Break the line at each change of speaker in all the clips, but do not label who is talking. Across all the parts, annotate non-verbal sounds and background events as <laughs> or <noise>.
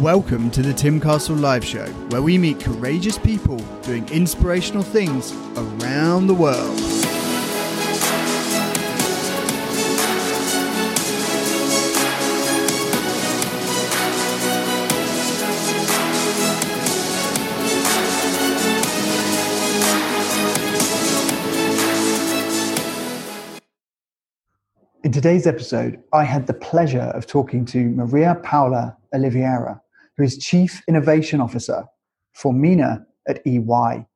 Welcome to the Tim Castle Live Show, where we meet courageous people doing inspirational things around the world. In today's episode, I had the pleasure of talking to Maria Paula Oliveira, who is Chief Innovation Officer for MENA at EY.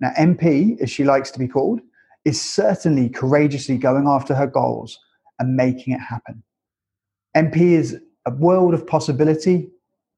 Now, MP, as she likes to be called, is certainly courageously going after her goals and making it happen. MP is a world of possibility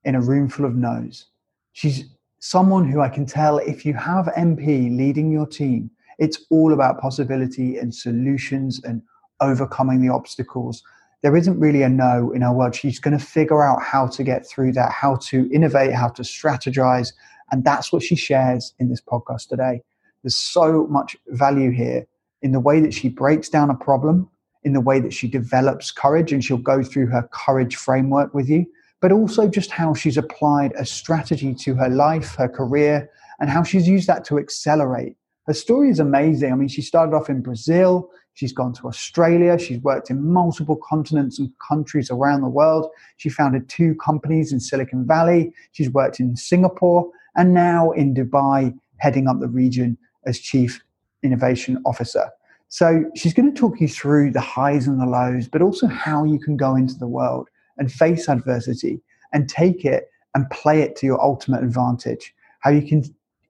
in a room full of no's. She's someone who I can tell if you have MP leading your team, it's all about possibility and solutions and overcoming the obstacles. There isn't really a no in her world. She's going to figure out how to get through that, how to innovate, how to strategize. And that's what she shares in this podcast today. There's so much value here in the way that she breaks down a problem, in the way that she develops courage, and she'll go through her courage framework with you, but also just how she's applied a strategy to her life, her career, and how she's used that to accelerate. Her story is amazing. I mean, she started off in Brazil. She's gone to Australia. She's worked in multiple continents and countries around the world. She founded two companies in Silicon Valley. She's worked in Singapore and now in Dubai, heading up the region as Chief Innovation Officer. So she's going to talk you through the highs and the lows, but also how you can go into the world and face adversity and take it and play it to your ultimate advantage. How you can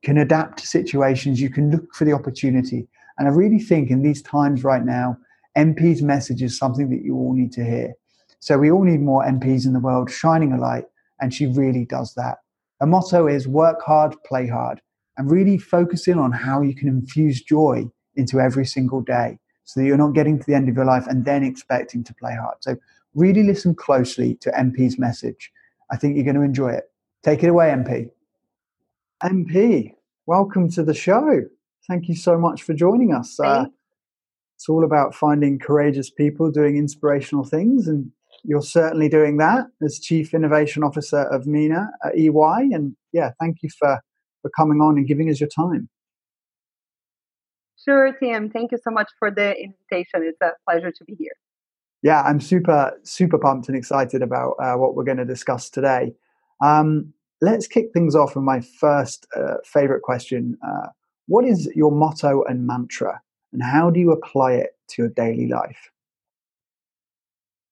can adapt to situations, you can look for the opportunity, and I really think in these times right now, MP's message is something that you all need to hear. So we all need more MPs in the world shining a light, and she really does that. Her motto is work hard, play hard, and really focusing on how you can infuse joy into every single day so that you're not getting to the end of your life and then expecting to play hard. So really listen closely to MP's message. I think you're going to enjoy it. Take it away, MP. MP, welcome to the show thank you so much for joining us. Uh, it's all about finding courageous people doing inspirational things, and you're certainly doing that as Chief Innovation Officer of MENA at EY. And yeah, thank you for, for coming on and giving us your time.
Sure, Tim. Thank you so much for the invitation. It's a pleasure to be here.
Yeah, I'm super, super pumped and excited about uh, what we're going to discuss today. Um, let's kick things off with my first uh, favorite question. Uh, what is your motto and mantra, and how do you apply it to your daily life?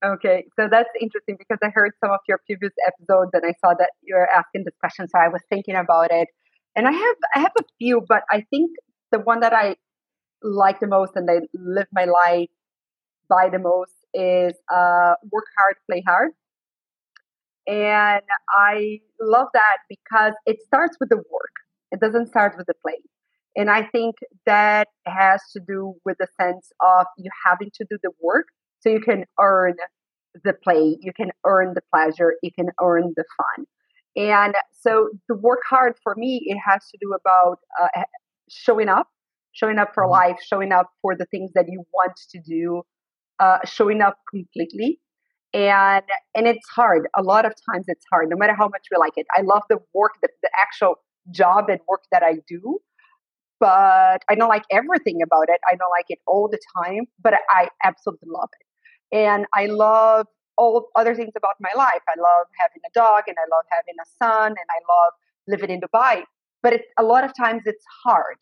Okay, so that's interesting because I heard some of your previous episodes and I saw that you were asking this question, so I was thinking about it. And I have I have a few, but I think the one that I like the most and I live my life by the most is uh, work hard, play hard. And I love that because it starts with the work. It doesn't start with the play. And I think that has to do with the sense of you having to do the work so you can earn the play, you can earn the pleasure, you can earn the fun. And so the work hard for me, it has to do about uh, showing up, showing up for mm-hmm. life, showing up for the things that you want to do, uh, showing up completely. And and it's hard. A lot of times it's hard, no matter how much we like it. I love the work, the, the actual job and work that I do but I don't like everything about it. I don't like it all the time, but I absolutely love it. And I love all other things about my life. I love having a dog and I love having a son and I love living in Dubai. But it, a lot of times it's hard.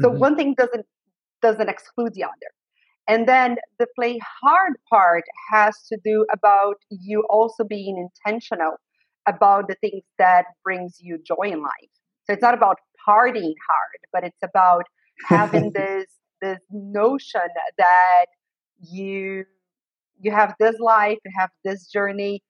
So mm-hmm. one thing doesn't doesn't exclude the other. And then the play hard part has to do about you also being intentional about the things that brings you joy in life. So it's not about partying hard, but it's about having <laughs> this this notion that you you have this life, you have this journey.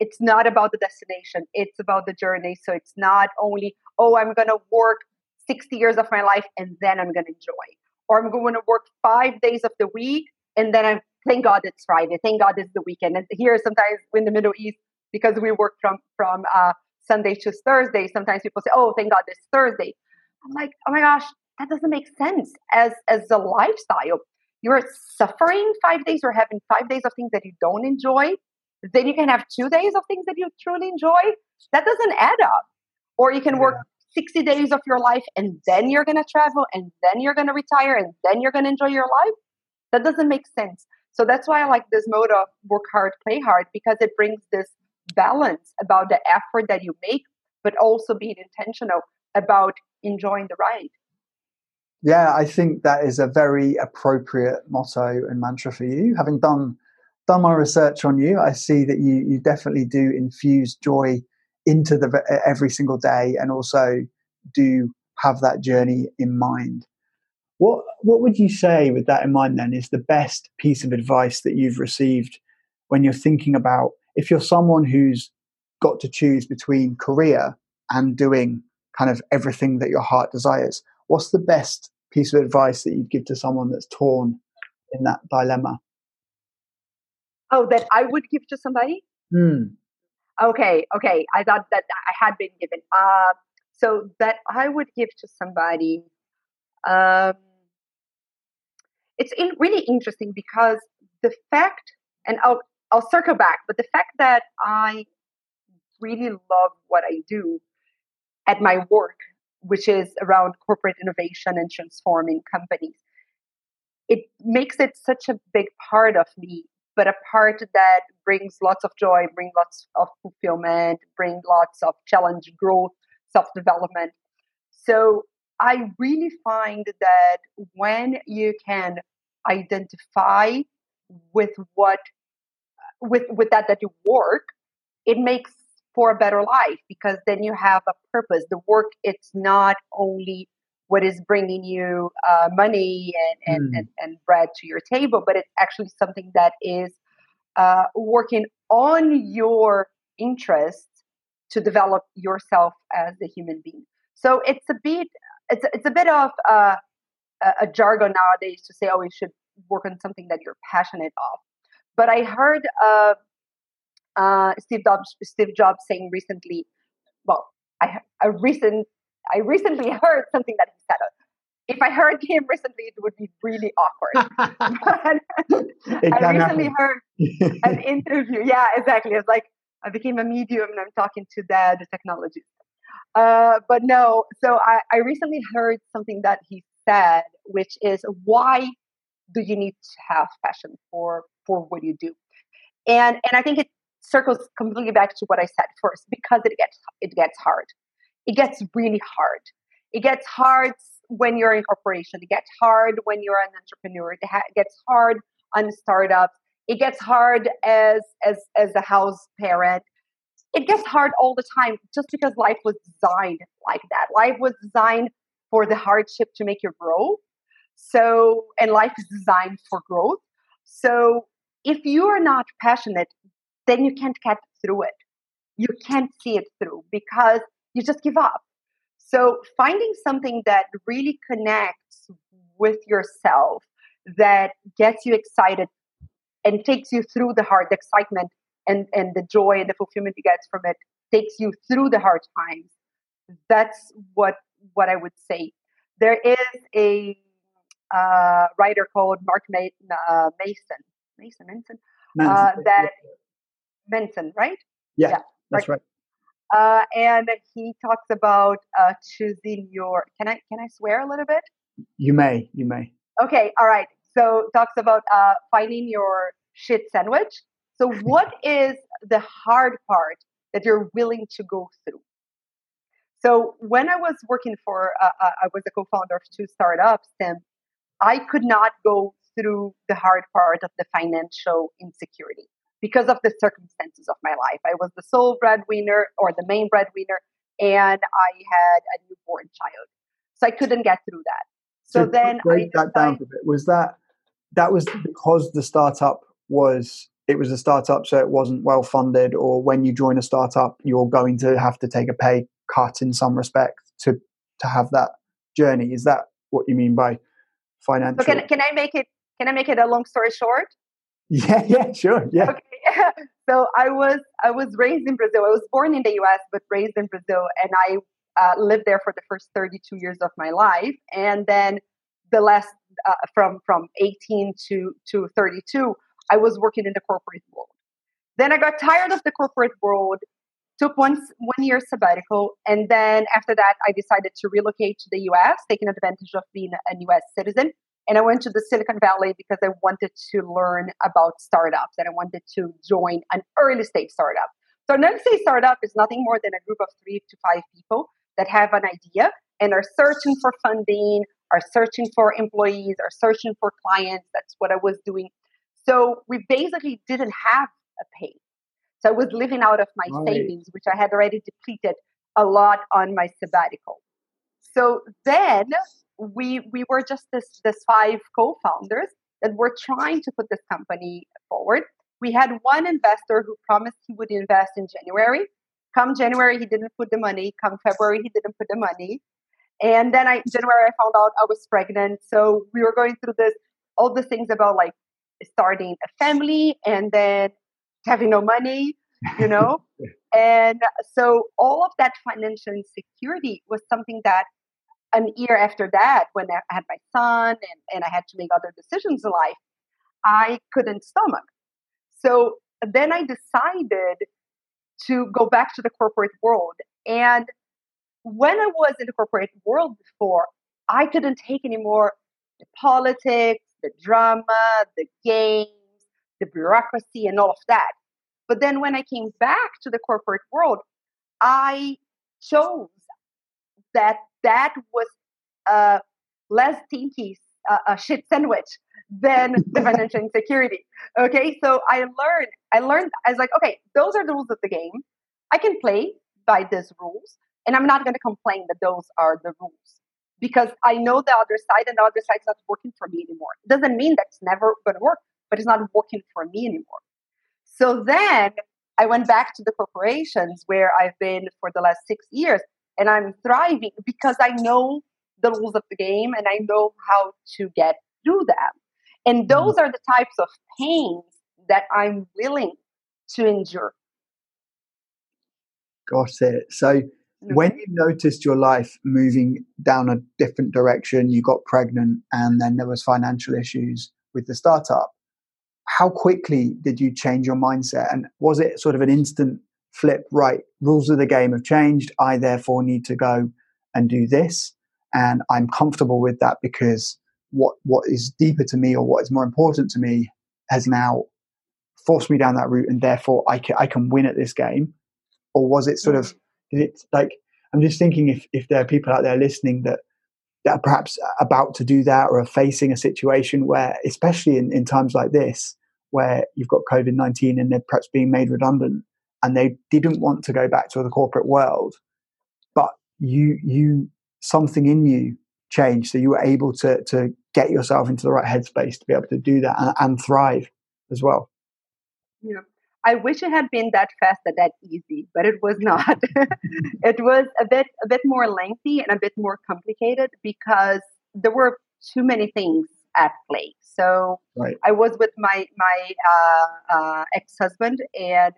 It's not about the destination, it's about the journey. So it's not only, oh, I'm gonna work 60 years of my life and then I'm gonna enjoy. Or I'm going to work five days of the week and then I'm thank God it's Friday, thank God it's the weekend. And here sometimes in the Middle East, because we work from from uh, Sunday to Thursday. Sometimes people say, "Oh, thank God it's Thursday." I'm like, "Oh my gosh, that doesn't make sense as as a lifestyle. You're suffering five days or having five days of things that you don't enjoy. then you can have two days of things that you truly enjoy. That doesn't add up. Or you can work 60 days of your life and then you're going to travel and then you're going to retire and then you're going to enjoy your life. That doesn't make sense. So that's why I like this mode of work hard, play hard, because it brings this balance about the effort that you make, but also being intentional about enjoying the ride.
Yeah, I think that is a very appropriate motto and mantra for you. Having done done my research on you, I see that you you definitely do infuse joy into the every single day, and also do have that journey in mind. What what would you say with that in mind then is the best piece of advice that you've received when you're thinking about if you're someone who's got to choose between career and doing kind of everything that your heart desires, what's the best piece of advice that you'd give to someone that's torn in that dilemma?
Oh, that I would give to somebody?
Hmm.
Okay, okay. I thought that I had been given. Uh, so that I would give to somebody. Um, it's in, really interesting because the fact, and I'll I'll circle back, but the fact that I really love what I do at my work, which is around corporate innovation and transforming companies, it makes it such a big part of me, but a part that brings lots of joy, brings lots of fulfillment, brings lots of challenge, growth, self development. So I really find that when you can identify with what with with that that you work, it makes for a better life because then you have a purpose. The work it's not only what is bringing you uh, money and, and, mm. and, and, bread to your table, but it's actually something that is uh, working on your interests to develop yourself as a human being. So it's a bit it's it's a bit of uh, a jargon nowadays to say, oh, you should work on something that you're passionate of. But I heard uh, Steve Jobs Steve Jobs saying recently, well, I a recent I recently <laughs> heard something that he said. If I heard him recently, it would be really awkward. <laughs> I recently happen. heard an <laughs> interview. Yeah, exactly. It's like I became a medium and I'm talking to the, the technology. Uh, but no, so I, I recently heard something that he said, which is why do you need to have passion for for what you do? And and I think it circles completely back to what I said first because it gets it gets hard. It gets really hard. It gets hard when you're in corporation. It gets hard when you're an entrepreneur. It ha- gets hard on startups. It gets hard as as as a house parent. It gets hard all the time just because life was designed like that. Life was designed for the hardship to make you grow. So, and life is designed for growth. So, if you are not passionate, then you can't get through it. You can't see it through because you just give up. So, finding something that really connects with yourself, that gets you excited and takes you through the hard excitement and, and the joy and the fulfillment you get from it, takes you through the hard times. That's what what I would say. There is a uh, writer called Mark Ma- uh, Mason, Mason, Manson, uh, that Manson, right?
Yeah, yeah that's right.
Uh, and he talks about uh, choosing your. Can I can I swear a little bit?
You may. You may.
Okay. All right. So talks about uh, finding your shit sandwich. So <laughs> what is the hard part that you're willing to go through? So when I was working for, uh, uh I was a co-founder of two startups, and I could not go through the hard part of the financial insecurity because of the circumstances of my life. I was the sole breadwinner or the main breadwinner, and I had a newborn child. So I couldn't get through that. So, so then break
that down a bit. Was that that was because the startup was it was a startup, so it wasn't well funded, or when you join a startup, you're going to have to take a pay cut in some respect to to have that journey. Is that what you mean by financial?
So can can I make it can I make it a long story short?
Yeah, <laughs> yeah, sure. Yeah.
Okay. <laughs> so I was I was raised in Brazil. I was born in the U.S. but raised in Brazil, and I uh, lived there for the first 32 years of my life, and then the last uh, from from 18 to to 32, I was working in the corporate world. Then I got tired of the corporate world, took one, one year sabbatical, and then after that, I decided to relocate to the US, taking advantage of being a US citizen. And I went to the Silicon Valley because I wanted to learn about startups and I wanted to join an early stage startup. So, an early stage startup is nothing more than a group of three to five people that have an idea and are searching for funding, are searching for employees, are searching for clients. That's what I was doing. So, we basically didn't have a pay. So, I was living out of my right. savings, which I had already depleted a lot on my sabbatical. So then we we were just this this five co-founders that were trying to put this company forward. We had one investor who promised he would invest in January. Come January, he didn't put the money. Come February, he didn't put the money. And then I January I found out I was pregnant. So we were going through this all the things about like starting a family and then having no money, you know. <laughs> and so all of that financial insecurity was something that an year after that, when I had my son and, and I had to make other decisions in life, I couldn't stomach. So then I decided to go back to the corporate world. And when I was in the corporate world before, I couldn't take anymore the politics, the drama, the games, the bureaucracy, and all of that. But then when I came back to the corporate world, I chose that that was uh, less stinky uh, a shit sandwich than the <laughs> financial insecurity. Okay, so I learned. I learned. I was like, okay, those are the rules of the game. I can play by these rules, and I'm not going to complain that those are the rules because I know the other side, and the other side's not working for me anymore. It doesn't mean that's never going to work, but it's not working for me anymore. So then I went back to the corporations where I've been for the last six years, and I'm thriving because I know the rules of the game and I know how to get through them. And mm-hmm. those are the types of pains that I'm willing to endure.
Got it. So when you noticed your life moving down a different direction, you got pregnant and then there was financial issues with the startup. How quickly did you change your mindset? And was it sort of an instant flip, right, rules of the game have changed. I therefore need to go and do this. And I'm comfortable with that because what, what is deeper to me or what is more important to me has now forced me down that route and therefore I can, I can win at this game. Or was it sort of, mm. did it like, I'm just thinking if, if there are people out there listening that, that are perhaps about to do that or are facing a situation where, especially in, in times like this, where you've got COVID 19 and they're perhaps being made redundant, and they didn't want to go back to the corporate world but you you something in you changed so you were able to to get yourself into the right headspace to be able to do that and, and thrive as well
yeah I wish it had been that fast and that easy, but it was not. <laughs> it was a bit a bit more lengthy and a bit more complicated because there were too many things at play. So right. I was with my my uh, uh, ex husband, and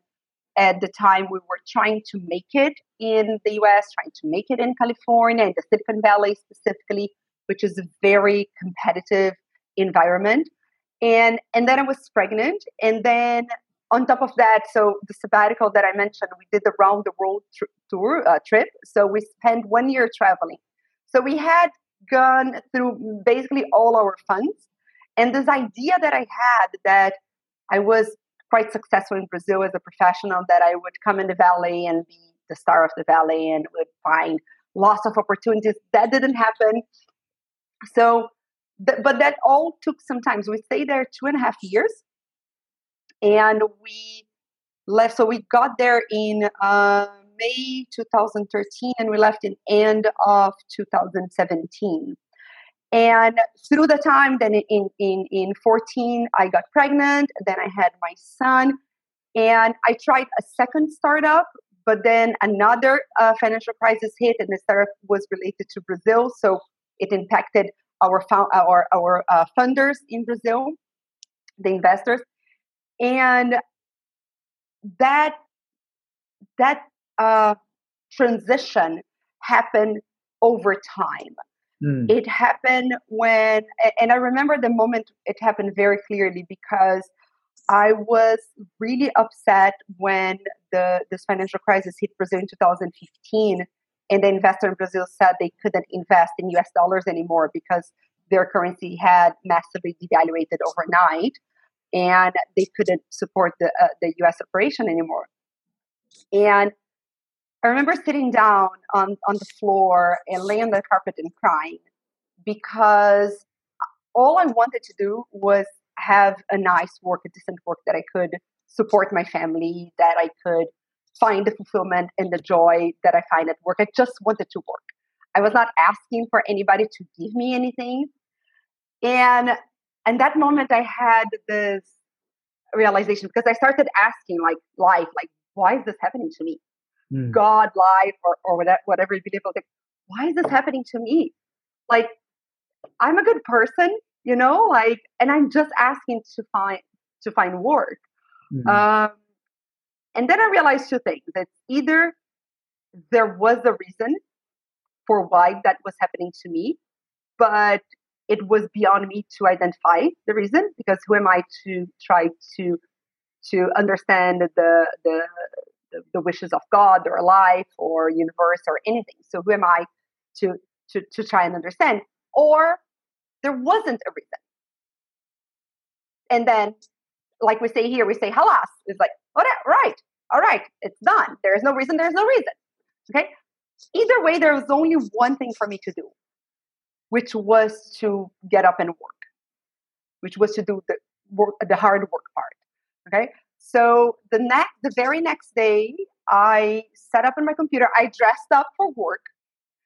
at the time, we were trying to make it in the US, trying to make it in California, in the Silicon Valley specifically, which is a very competitive environment. And, and then I was pregnant. And then on top of that, so the sabbatical that I mentioned, we did the round the world tr- tour uh, trip. So we spent one year traveling. So we had gone through basically all our funds. And this idea that I had that I was quite successful in Brazil as a professional that I would come in the valley and be the star of the valley and would find lots of opportunities. That didn't happen. So, th- but that all took some time. So we stayed there two and a half years, and we left. So we got there in uh, May 2013, and we left in end of 2017. And through the time, then in, in, in 14, I got pregnant. Then I had my son. And I tried a second startup, but then another uh, financial crisis hit, and the startup was related to Brazil. So it impacted our, our, our uh, funders in Brazil, the investors. And that, that uh, transition happened over time. Mm. It happened when, and I remember the moment it happened very clearly because I was really upset when the this financial crisis hit Brazil in 2015, and the investor in Brazil said they couldn't invest in U.S. dollars anymore because their currency had massively devaluated overnight, and they couldn't support the uh, the U.S. operation anymore. And I remember sitting down on on the floor and laying on the carpet and crying because all I wanted to do was have a nice work, a decent work that I could support my family, that I could find the fulfillment and the joy that I find at work. I just wanted to work. I was not asking for anybody to give me anything. And and that moment I had this realization because I started asking like life, like, why is this happening to me? Mm. God, life, or, or whatever, whatever you believe, like, why is this happening to me? Like, I'm a good person you know like and i'm just asking to find to find work mm-hmm. um, and then i realized two things that either there was a reason for why that was happening to me but it was beyond me to identify the reason because who am i to try to to understand the the the, wishes of god or life or universe or anything so who am i to to to try and understand or there wasn't a reason. And then, like we say here, we say halas. It's like, all right, all right, it's done. There is no reason, there's no reason. Okay? Either way, there was only one thing for me to do, which was to get up and work, which was to do the work, the hard work part. Okay? So the next, the very next day, I set up on my computer. I dressed up for work.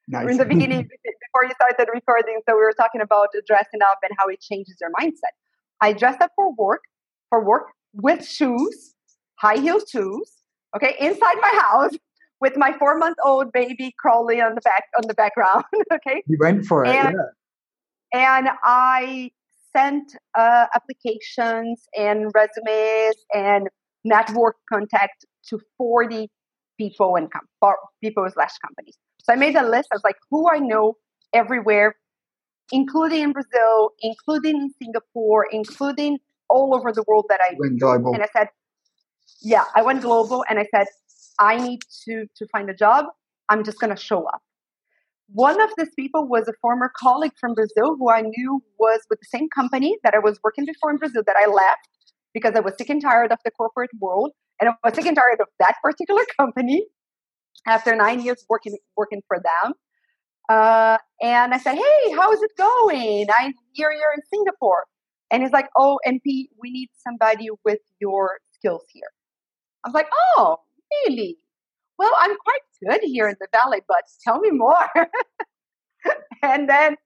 Nice. In the <laughs> beginning, before you started recording, so we were talking about dressing up and how it changes your mindset. I dressed up for work, for work with shoes, high heel shoes, okay, inside my house <laughs> with my four month old baby crawling on the back on the background. <laughs> okay,
you went for it,
and,
yeah.
And I sent uh, applications and resumes and network contact to forty people and com- people slash companies. So I made a list. I was like, who I know everywhere, including in Brazil, including in Singapore, including all over the world that I
went global.
And I said, yeah, I went global and I said, I need to to find a job. I'm just gonna show up. One of these people was a former colleague from Brazil who I knew was with the same company that I was working before in Brazil that I left because I was sick and tired of the corporate world and I was sick and tired of that particular <laughs> company after nine years working working for them. Uh, and I said, "Hey, how is it going? I hear you're in Singapore." And he's like, "Oh, MP, we need somebody with your skills here." I was like, "Oh, really? Well, I'm quite good here in the valley, but tell me more." <laughs> and then,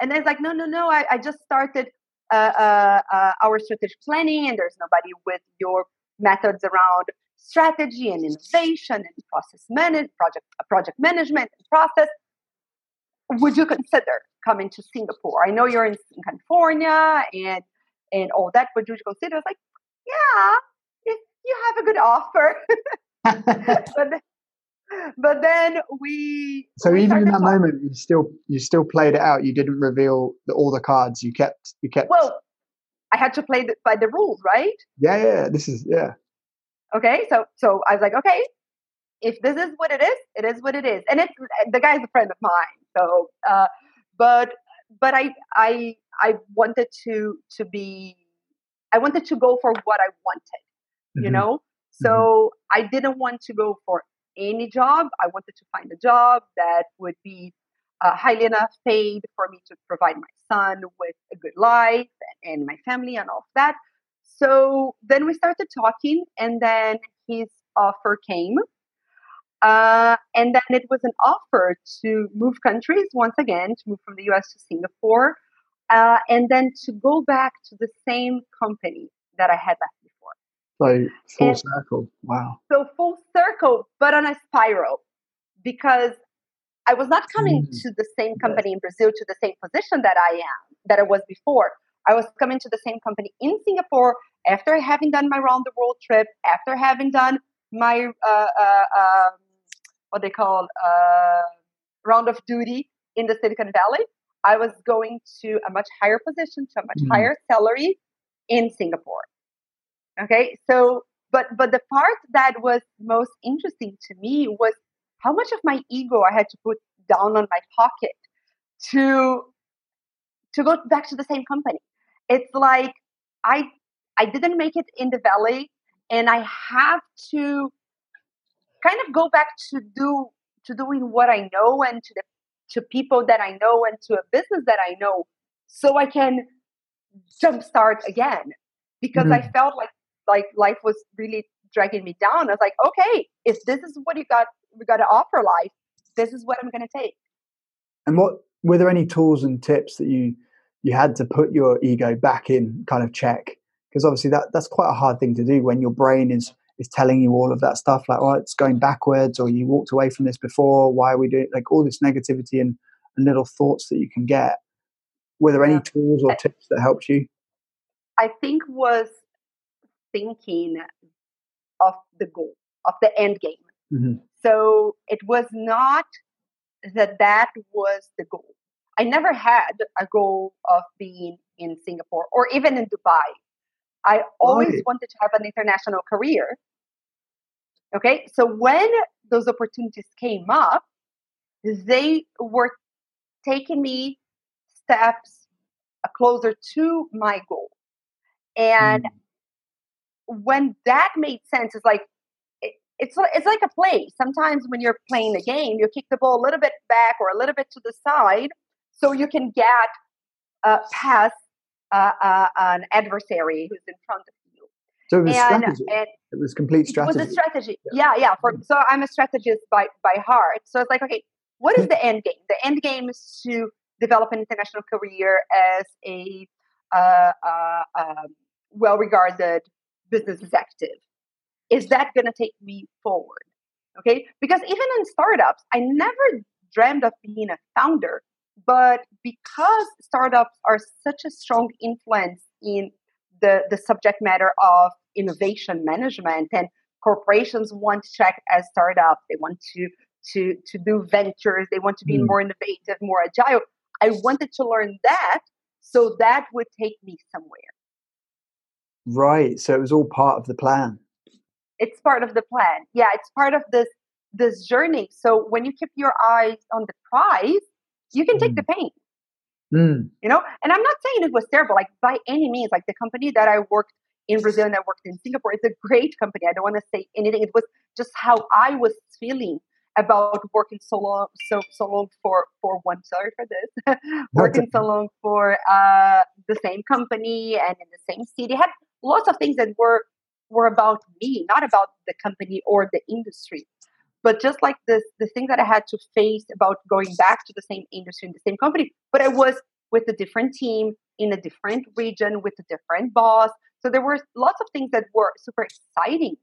and then it's like, "No, no, no. I, I just started uh, uh, uh, our strategic planning, and there's nobody with your methods around strategy and innovation and process manage, project project management and process. Would you consider coming to Singapore? I know you're in California and and all that. Would you consider? I was like, yeah, if you have a good offer. <laughs> <laughs> but, but then we.
So
we
even in that moment, you still you still played it out. You didn't reveal the, all the cards. You kept you kept.
Well, I had to play the, by the rules, right?
Yeah, yeah. This is yeah.
Okay, so so I was like, okay, if this is what it is, it is what it is, and it's the guy's a friend of mine. So, uh, but but I I I wanted to to be I wanted to go for what I wanted, mm-hmm. you know. So mm-hmm. I didn't want to go for any job. I wanted to find a job that would be uh, highly enough paid for me to provide my son with a good life and my family and all of that. So then we started talking, and then his offer came. Uh, and then it was an offer to move countries once again, to move from the US to Singapore, uh, and then to go back to the same company that I had left.
So full and circle. Wow.
So full circle, but on a spiral, because I was not coming mm. to the same company in Brazil to the same position that I am, that I was before. I was coming to the same company in Singapore after having done my round the world trip, after having done my uh, uh, um, what they call uh, round of duty in the Silicon Valley. I was going to a much higher position, to a much mm. higher salary in Singapore. Okay, so but but the part that was most interesting to me was how much of my ego I had to put down on my pocket to to go back to the same company. It's like I I didn't make it in the valley and I have to kind of go back to do to doing what I know and to the to people that I know and to a business that I know so I can jumpstart again because mm-hmm. I felt like like life was really dragging me down. I was like, okay, if this is what you got we got to offer life, this is what I'm going to take.
And what were there any tools and tips that you you had to put your ego back in kind of check? Because obviously that that's quite a hard thing to do when your brain is is telling you all of that stuff like, oh, it's going backwards, or you walked away from this before. Why are we doing like all this negativity and, and little thoughts that you can get? Were there any tools or tips that helped you?
I think was thinking of the goal, of the end game. Mm-hmm. So it was not that that was the goal. I never had a goal of being in Singapore or even in Dubai. I always right. wanted to have an international career. Okay, so when those opportunities came up, they were taking me steps closer to my goal. And mm. When that made sense, it's like it, it's it's like a play. Sometimes when you're playing a game, you kick the ball a little bit back or a little bit to the side, so you can get uh, past uh, uh, an adversary who's in front of you.
So it was and, strategy. And it was complete strategy.
It was a strategy. Yeah, yeah. yeah for, so I'm a strategist by by heart. So it's like, okay, what is the end game? The end game is to develop an international career as a uh, uh, um, well-regarded business executive. Is that going to take me forward? Okay, because even in startups, I never dreamed of being a founder but because startups are such a strong influence in the, the subject matter of innovation management and corporations want to check as startups, they want to to to do ventures, they want to be mm. more innovative, more agile. I wanted to learn that so that would take me somewhere.
Right. So it was all part of the plan.
It's part of the plan. Yeah, it's part of this this journey. So when you keep your eyes on the prize, you can take mm. the pain. Mm. You know, and I'm not saying it was terrible, like by any means. Like the company that I worked in Brazil and I worked in Singapore, it's a great company. I don't want to say anything. It was just how I was feeling about working so long, so so long for for one. Sorry for this, <laughs> working so long for uh, the same company and in the same city. Had lots of things that were were about me, not about the company or the industry. But just like this, the thing that I had to face about going back to the same industry in the same company, but I was with a different team in a different region with a different boss. So there were lots of things that were super exciting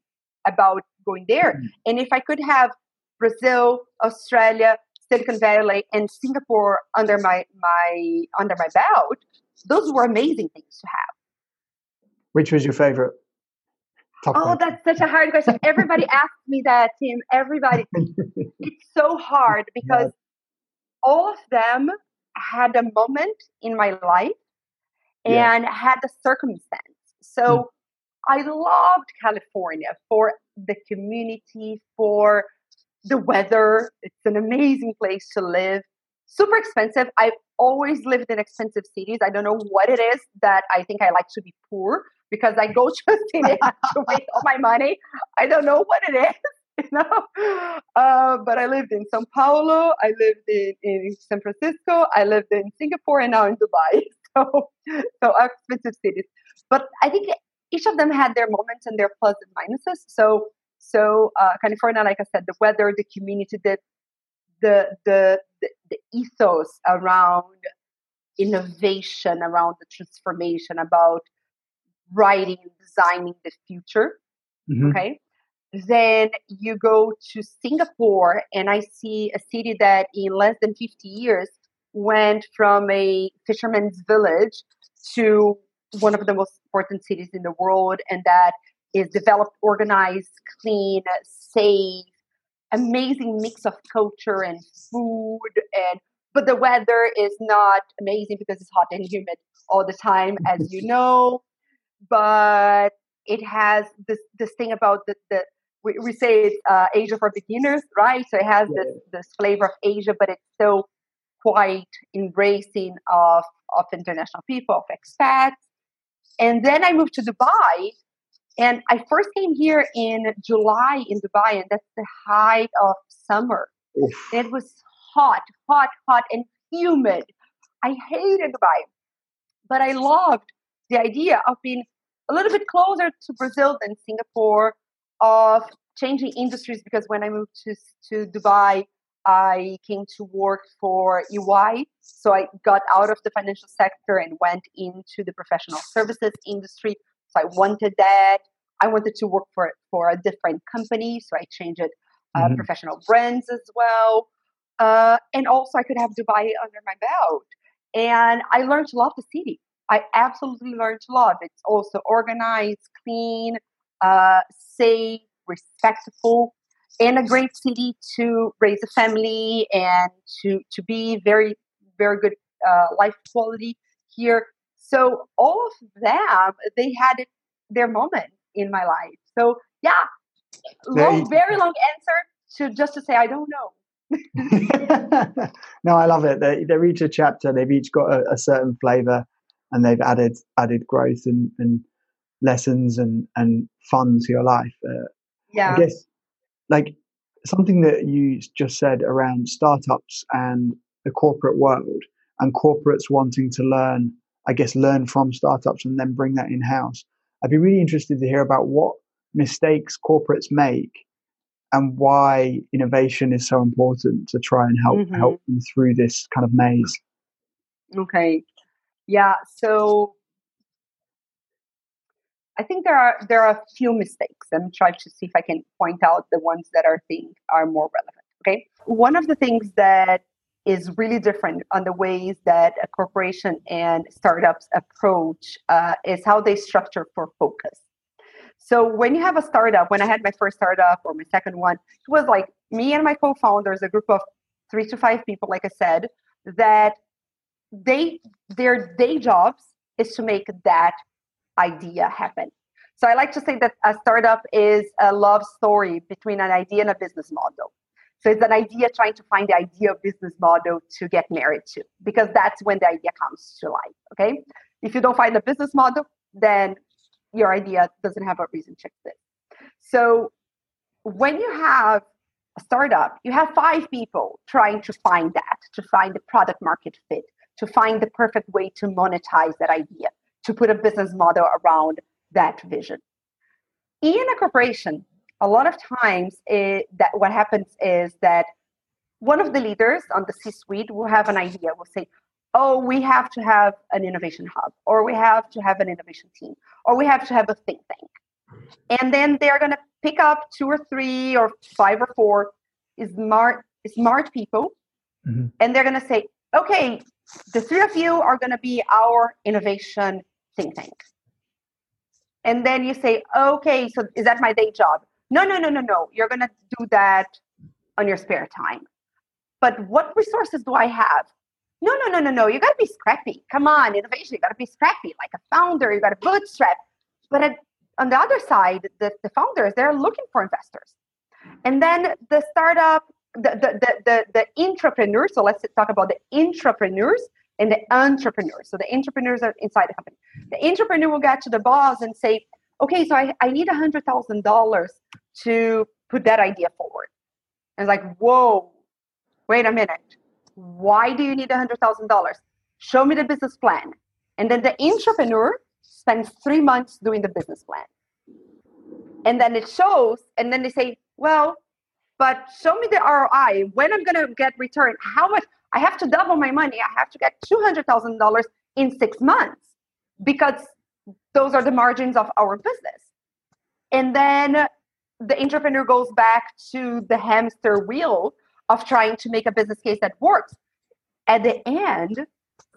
about going there. Mm-hmm. And if I could have Brazil, Australia, Silicon Valley, and Singapore under my my under my belt, those were amazing things to have.
Which was your favorite?
Top oh, that's such a hard question. Everybody <laughs> asks me that, Tim. Everybody. it's so hard <laughs> because yes. all of them had a moment in my life and yes. had a circumstance. So mm. I loved California for the community, for the weather. It's an amazing place to live. Super expensive. I've always lived in expensive cities. I don't know what it is that I think I like to be poor because I go <laughs> to a city to make all my money. I don't know what it is, <laughs> you know. Uh, but I lived in São Paulo, I lived in, in San Francisco, I lived in Singapore, and now in Dubai. <laughs> So, so expensive cities. But I think each of them had their moments and their plus and minuses. So, so uh, California, like I said, the weather, the community, the the the, the, the ethos around innovation, around the transformation, about writing and designing the future. Mm-hmm. Okay. Then you go to Singapore, and I see a city that in less than 50 years went from a fisherman's village to one of the most important cities in the world, and that is developed, organized, clean, safe, amazing mix of culture and food and but the weather is not amazing because it's hot and humid all the time as you <laughs> know but it has this this thing about the, the we, we say it's uh, Asia for beginners, right? So it has yeah. this this flavor of Asia, but it's so quite embracing of of international people, of expats. And then I moved to Dubai, and I first came here in July in Dubai, and that's the height of summer. It was hot, hot, hot, and humid. I hated Dubai, but I loved the idea of being a little bit closer to Brazil than Singapore, of changing industries because when I moved to, to Dubai, I came to work for EY. So I got out of the financial sector and went into the professional services industry. So I wanted that. I wanted to work for, for a different company. So I changed uh, mm-hmm. professional brands as well. Uh, and also I could have Dubai under my belt. And I learned to love the city. I absolutely learned to love. It's also organized, clean, uh, safe, respectful, and a great city to raise a family and to to be very very good uh, life quality here. So all of them, they had their moment in my life. So yeah, long, very long answer to just to say I don't know. <laughs>
no, I love it. They, they're each a chapter. They've each got a, a certain flavor, and they've added added growth and, and lessons and and fun to your life. Uh,
yeah,
I guess like something that you just said around startups and the corporate world and corporates wanting to learn, I guess, learn from startups and then bring that in house. I'd be really interested to hear about what mistakes corporates make and why innovation is so important to try and help mm-hmm. help them through this kind of maze.
Okay. Yeah, so I think there are there are a few mistakes. I'm trying to see if I can point out the ones that I think are more relevant. Okay. One of the things that is really different on the ways that a corporation and startups approach uh, is how they structure for focus. So when you have a startup, when I had my first startup or my second one, it was like me and my co-founders, a group of three to five people, like I said, that they their day jobs is to make that idea happen. So I like to say that a startup is a love story between an idea and a business model. So it's an idea trying to find the ideal business model to get married to, because that's when the idea comes to life. Okay. If you don't find a business model, then your idea doesn't have a reason to exist. So when you have a startup, you have five people trying to find that, to find the product market fit, to find the perfect way to monetize that idea, to put a business model around that vision. In a corporation, a lot of times it, that what happens is that one of the leaders on the C-suite will have an idea, will say, oh, we have to have an innovation hub, or we have to have an innovation team, or we have to have a think tank. And then they're going to pick up two or three or five or four smart, smart people, mm-hmm. and they're going to say, okay, the three of you are going to be our innovation think tank. And then you say, okay, so is that my day job? No, no, no, no, no. You're going to do that on your spare time. But what resources do I have? No, no, no, no, no. You got to be scrappy. Come on, innovation. You got to be scrappy, like a founder. You got to bootstrap. But at, on the other side, the, the founders they're looking for investors, and then the startup, the the the the, entrepreneurs. So let's talk about the entrepreneurs and the entrepreneurs. So the entrepreneurs are inside the company. The entrepreneur will get to the boss and say, "Okay, so I, I need a hundred thousand dollars to put that idea forward." And it's like, "Whoa, wait a minute." Why do you need a $100,000? Show me the business plan. And then the entrepreneur spends three months doing the business plan. And then it shows, and then they say, well, but show me the ROI. When I'm going to get return? How much? I have to double my money. I have to get $200,000 in six months because those are the margins of our business. And then the entrepreneur goes back to the hamster wheel of trying to make a business case that works. At the end,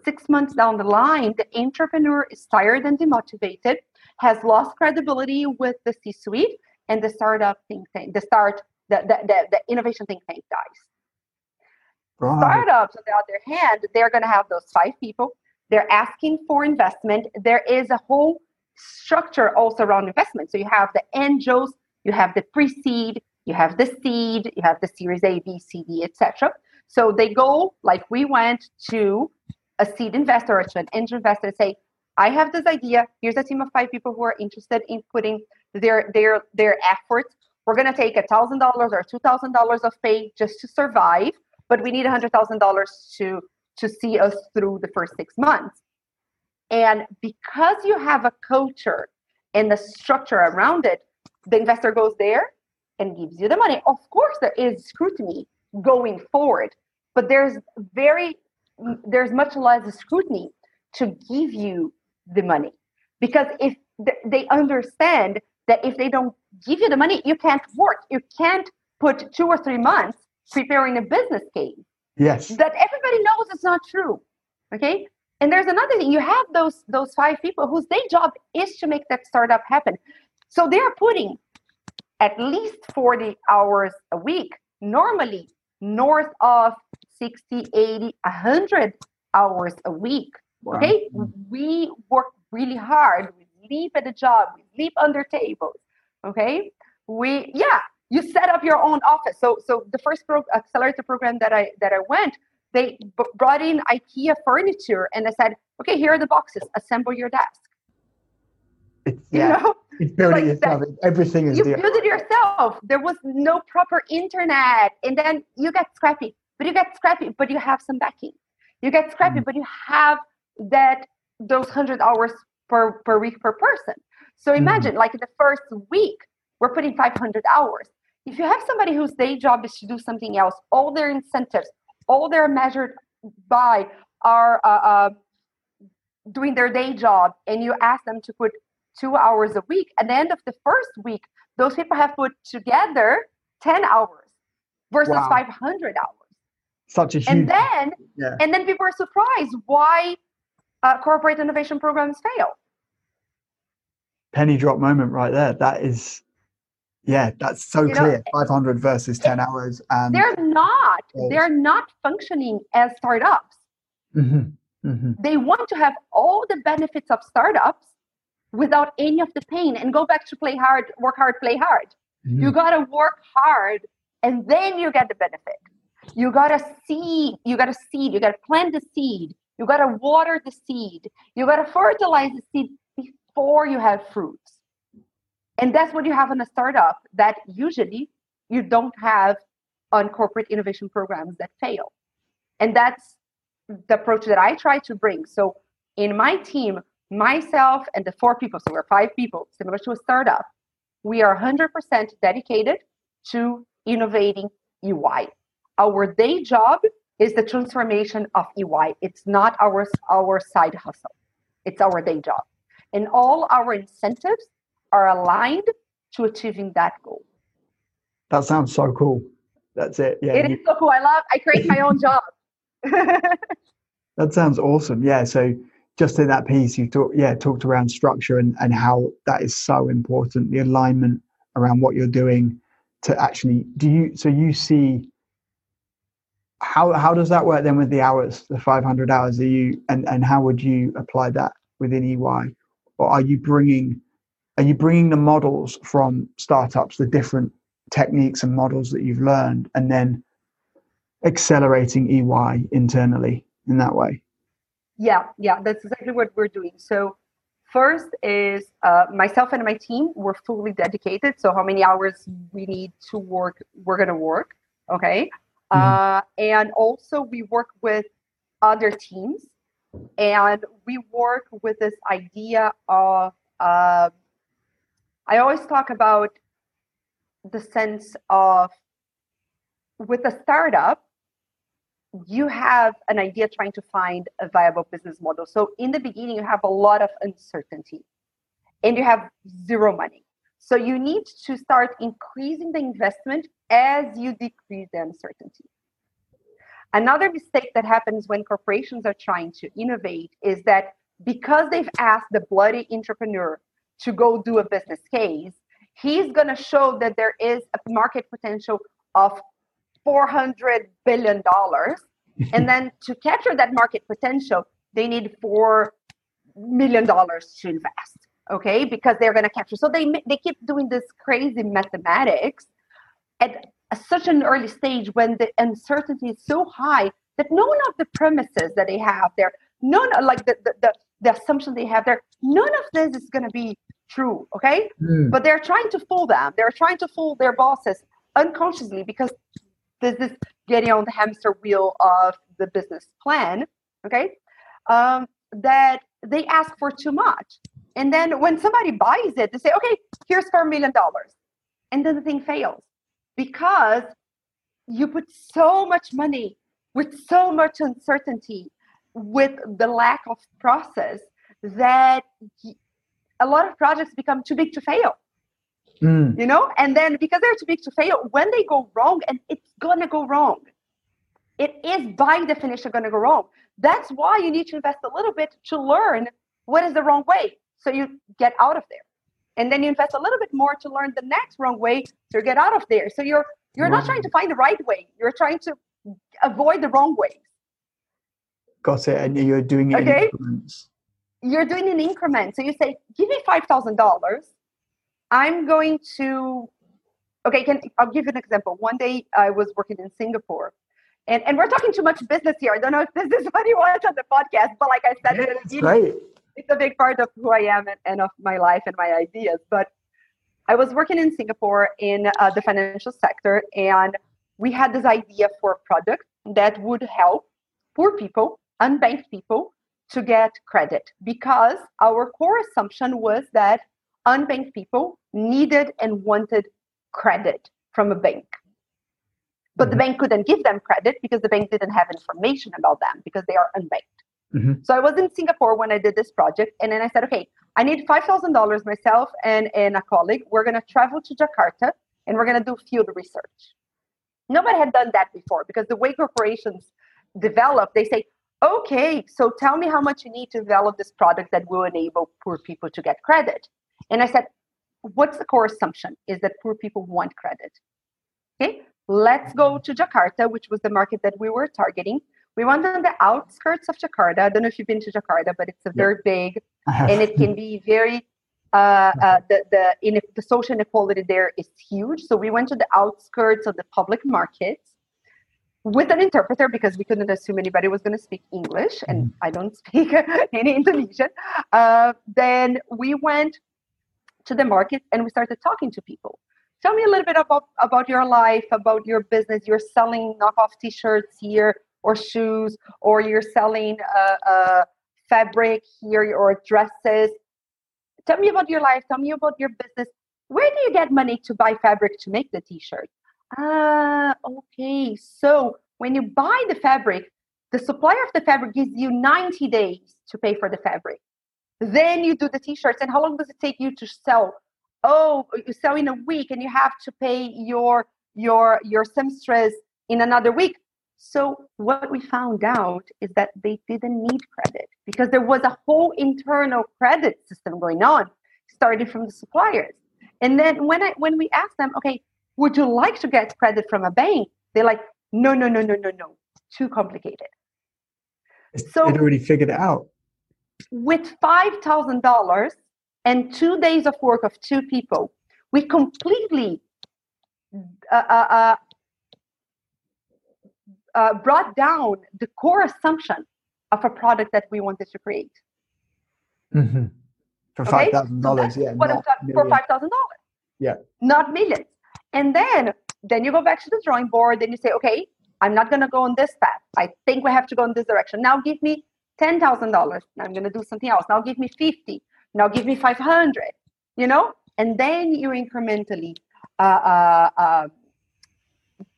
six months down the line, the entrepreneur is tired and demotivated, has lost credibility with the C-suite, and the startup think tank, the start, the, the, the, the innovation think tank dies. Right. Startups, on the other hand, they're going to have those five people. They're asking for investment. There is a whole structure also around investment. So you have the angels, you have the pre-seed, you have the seed, you have the series A, B, C, D, etc. So they go like we went to a seed investor or to an angel investor and say, I have this idea. Here's a team of five people who are interested in putting their their their efforts. We're gonna take a thousand dollars or two thousand dollars of pay just to survive, but we need a hundred thousand dollars to to see us through the first six months. And because you have a culture and the structure around it, the investor goes there and gives you the money. Of course, there is scrutiny going forward, but there's very there's much less scrutiny to give you the money because if they understand that if they don't give you the money, you can't work. You can't put two or three months preparing a business case.
Yes.
That everybody knows it's not true. Okay. And there's another thing. You have those those five people whose day job is to make that startup happen. So they are putting at least 40 hours a week, normally north of 60, 80, 100 hours a week. Wow. Okay. We work really hard. We sleep at the job. We sleep under tables. Okay. We, yeah, you set up your own office. So, so the first pro- accelerator program that I that I went, they b- brought in IKEA furniture and they said, okay, here are the boxes. Assemble your desk.
It's, yeah, you know? it's building like yourself. That, Everything is
you build it yourself. There was no proper internet, and then you get scrappy. But you get scrappy, but you have some backing. You get scrappy, mm. but you have that those hundred hours per per week per person. So mm-hmm. imagine, mm. like the first week, we're putting 500 hours. If you have somebody whose day job is to do something else, all their incentives, all they're measured by are uh, uh, doing their day job, and you ask them to put two hours a week, at the end of the first week, those people have put together 10 hours versus wow. 500 hours.
Such a huge.
And then, yeah. and then people are surprised why uh, corporate innovation programs fail.
Penny drop moment right there. That is yeah, that's so you clear. Know, 500 versus 10 hours. And
they're not. They're not functioning as startups. Mm-hmm, mm-hmm. They want to have all the benefits of startups without any of the pain and go back to play hard, work hard, play hard. Mm-hmm. You got to work hard and then you get the benefit. You got to seed, you got to seed, you got to plant the seed, you got to water the seed, you got to fertilize the seed before you have fruits. And that's what you have in a startup that usually you don't have on corporate innovation programs that fail. And that's the approach that I try to bring. So in my team, myself and the four people, so we're five people, similar to a startup, we are 100% dedicated to innovating EY. Our day job is the transformation of EY. It's not our, our side hustle, it's our day job. And all our incentives are aligned to achieving that goal.
That sounds so cool. That's it.
Yeah. It is so cool. I love I create my own job. <laughs>
that sounds awesome. Yeah. So just in that piece you talked yeah, talked around structure and, and how that is so important, the alignment around what you're doing to actually do you so you see how how does that work then with the hours, the 500 hours? Are you and and how would you apply that within EY, or are you bringing are you bringing the models from startups, the different techniques and models that you've learned, and then accelerating EY internally in that way?
Yeah, yeah, that's exactly what we're doing. So, first is uh, myself and my team, we're fully dedicated. So, how many hours we need to work, we're going to work. Okay. Mm-hmm. Uh, and also, we work with other teams and we work with this idea of uh, I always talk about the sense of with a startup, you have an idea trying to find a viable business model. So in the beginning, you have a lot of uncertainty and you have zero money. So you need to start increasing the investment as you decrease the uncertainty. Another mistake that happens when corporations are trying to innovate is that because they've asked the bloody entrepreneur to go do a business case, he's going to show that there is a market potential of 400 billion dollars. <laughs> And then to capture that market potential they need 4 million dollars to invest okay, because they're going to capture. So they they keep doing this crazy mathematics at such an early stage when the uncertainty is so high that none of the premises that they have there, none like the the, the, the assumption they have there, none of this is going to be true, okay? Mm. But they're trying to fool them. They're trying to fool their bosses unconsciously because this is getting on the hamster wheel of the business plan, okay? Um, that they ask for too much. And then when somebody buys it, they say, okay, here's $4 million. And then the thing fails because you put so much money with so much uncertainty with the lack of process that a lot of projects become too big to fail. Mm. You know, and then because they're too big to fail, when they go wrong, and it's gonna go wrong, it is by definition gonna go wrong. That's why you need to invest a little bit to learn what is the wrong way, so you get out of there, and then you invest a little bit more to learn the next wrong way to get out of there. So you're you're not trying to find the right way; you're trying to avoid the wrong ways.
Got it, and you're doing it okay? in increments
you're doing an increment. So you say, give me five thousand dollars. I'm going to okay, can I'll give you an example. One day I was working in Singapore. And, and we're talking too much business here. I don't know if this is <laughs> what you want on the podcast, but like I said,
yeah, it's, great.
It's a big part of who I am and, and, of my life and my ideas. But I was working in Singapore in uh, the financial sector, and we had this idea for a product that would help poor people, unbanked people, to get credit because our core assumption was that unbanked people needed and wanted credit from a bank. But mm-hmm. the bank couldn't give them credit because the bank didn't have information about them because they are unbanked. Mm-hmm. So I was in Singapore when I did this project, and then I said, okay, I need $5,000 myself and, and a colleague. We're going to travel to Jakarta and we're going to do field research. Nobody had done that before because the way corporations develop, they say, okay, so tell me how much you need to develop this product that will enable poor people to get credit. And I said, what's the core assumption is that poor people want credit. Okay, let's go to Jakarta, which was the market that we were targeting. We went on the outskirts of Jakarta. I don't know if you've been to Jakarta, but it's a very big, and it can be very. Uh, <laughs> uh, the the in, the social inequality there is huge. So we went to the outskirts of the public markets, with an interpreter because we couldn't assume anybody was going to speak English, and mm. I don't <laughs> speak any Indonesian. Uh, then we went to the market and we started talking to people. Tell me a little bit about, about your life, about your business. You're selling knockoff T-shirts here, or shoes, or you're selling uh, uh, fabric here, or dresses. Tell me about your life. Tell me about your business. Where do you get money to buy fabric to make the T-shirt? Ah, okay. So when you buy the fabric, the supplier of the fabric gives you 90 days to pay for the fabric. Then you do the t-shirts. And how long does it take you to sell? Oh, you sell in a week and you have to pay your your your seamstress in another week. So what we found out is that they didn't need credit because there was a whole internal credit system going on, starting from the suppliers. And then when I when we asked them, okay, would you like to get credit from a bank? They're like, no, no, no, no, no, no. Too complicated.
So they'd already figured it out.
With five thousand dollars and two days of work of two people, we completely uh, uh, uh, brought down the core assumption of a product that we wanted to create.
Mm-hmm. For five thousand okay? dollars, so yeah.
What I'm talking for five thousand dollars.
Yeah.
Not millions. And then then you go back to the drawing board and you say, okay, I'm not going to go on this path. I think we have to go in this direction. Now give me $10,000. I'm going to do something else. Now give me 50. Now give me 500, you know? And then you incrementally uh, uh, uh,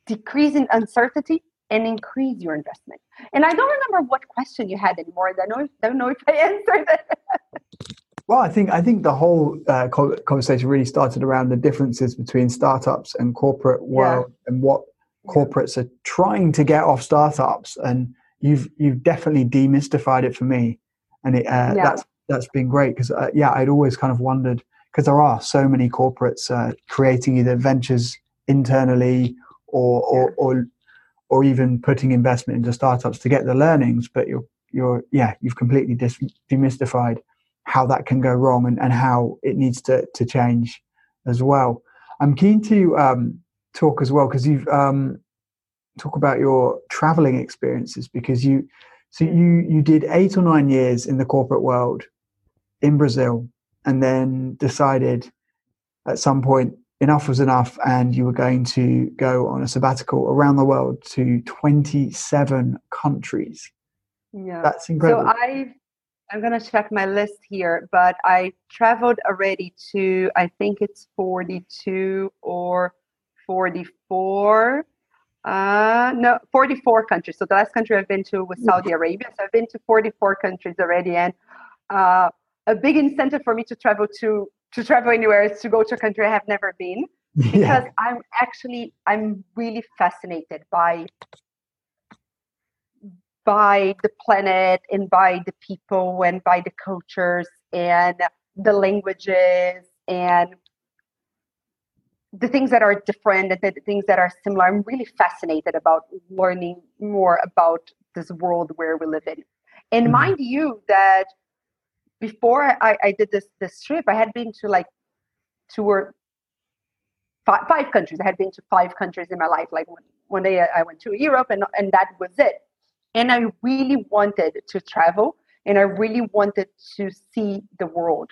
decrease in uncertainty and increase your investment. And I don't remember what question you had anymore. I don't know, don't know if I <laughs> answered it.
Well, I think I think the whole uh, conversation really started around the differences between startups and corporate world, yeah. and what corporates are trying to get off startups. And you've you've definitely demystified it for me, and it, uh, yeah. that's that's been great because uh, yeah, I'd always kind of wondered because there are so many corporates uh, creating either ventures internally or or, or or even putting investment into startups to get the learnings, but you're you're yeah you've completely dis- demystified how that can go wrong and, and how it needs to, to change as well. I'm keen to um, talk as well because you've um, talk about your traveling experiences because you so you you did eight or nine years in the corporate world in Brazil and then decided at some point enough was enough and you were going to go on a sabbatical around the world to 27 countries.
Yeah.
That's incredible.
So I I'm going to check my list here, but I traveled already to I think it's 42 or 44 uh, no, 44 countries. So the last country I've been to was Saudi Arabia. So I've been to 44 countries already, and uh, a big incentive for me to travel to to travel anywhere is to go to a country I have never been <laughs> because yeah. I'm actually I'm really fascinated by by the planet and by the people and by the cultures and the languages and the things that are different and the things that are similar. I'm really fascinated about learning more about this world where we live in. And mm-hmm. mind you, that before I, I did this this trip, I had been to like two or five, five countries. I had been to five countries in my life. Like one, one day I went to Europe, and and that was it. And I really wanted to travel, and I really wanted to see the world.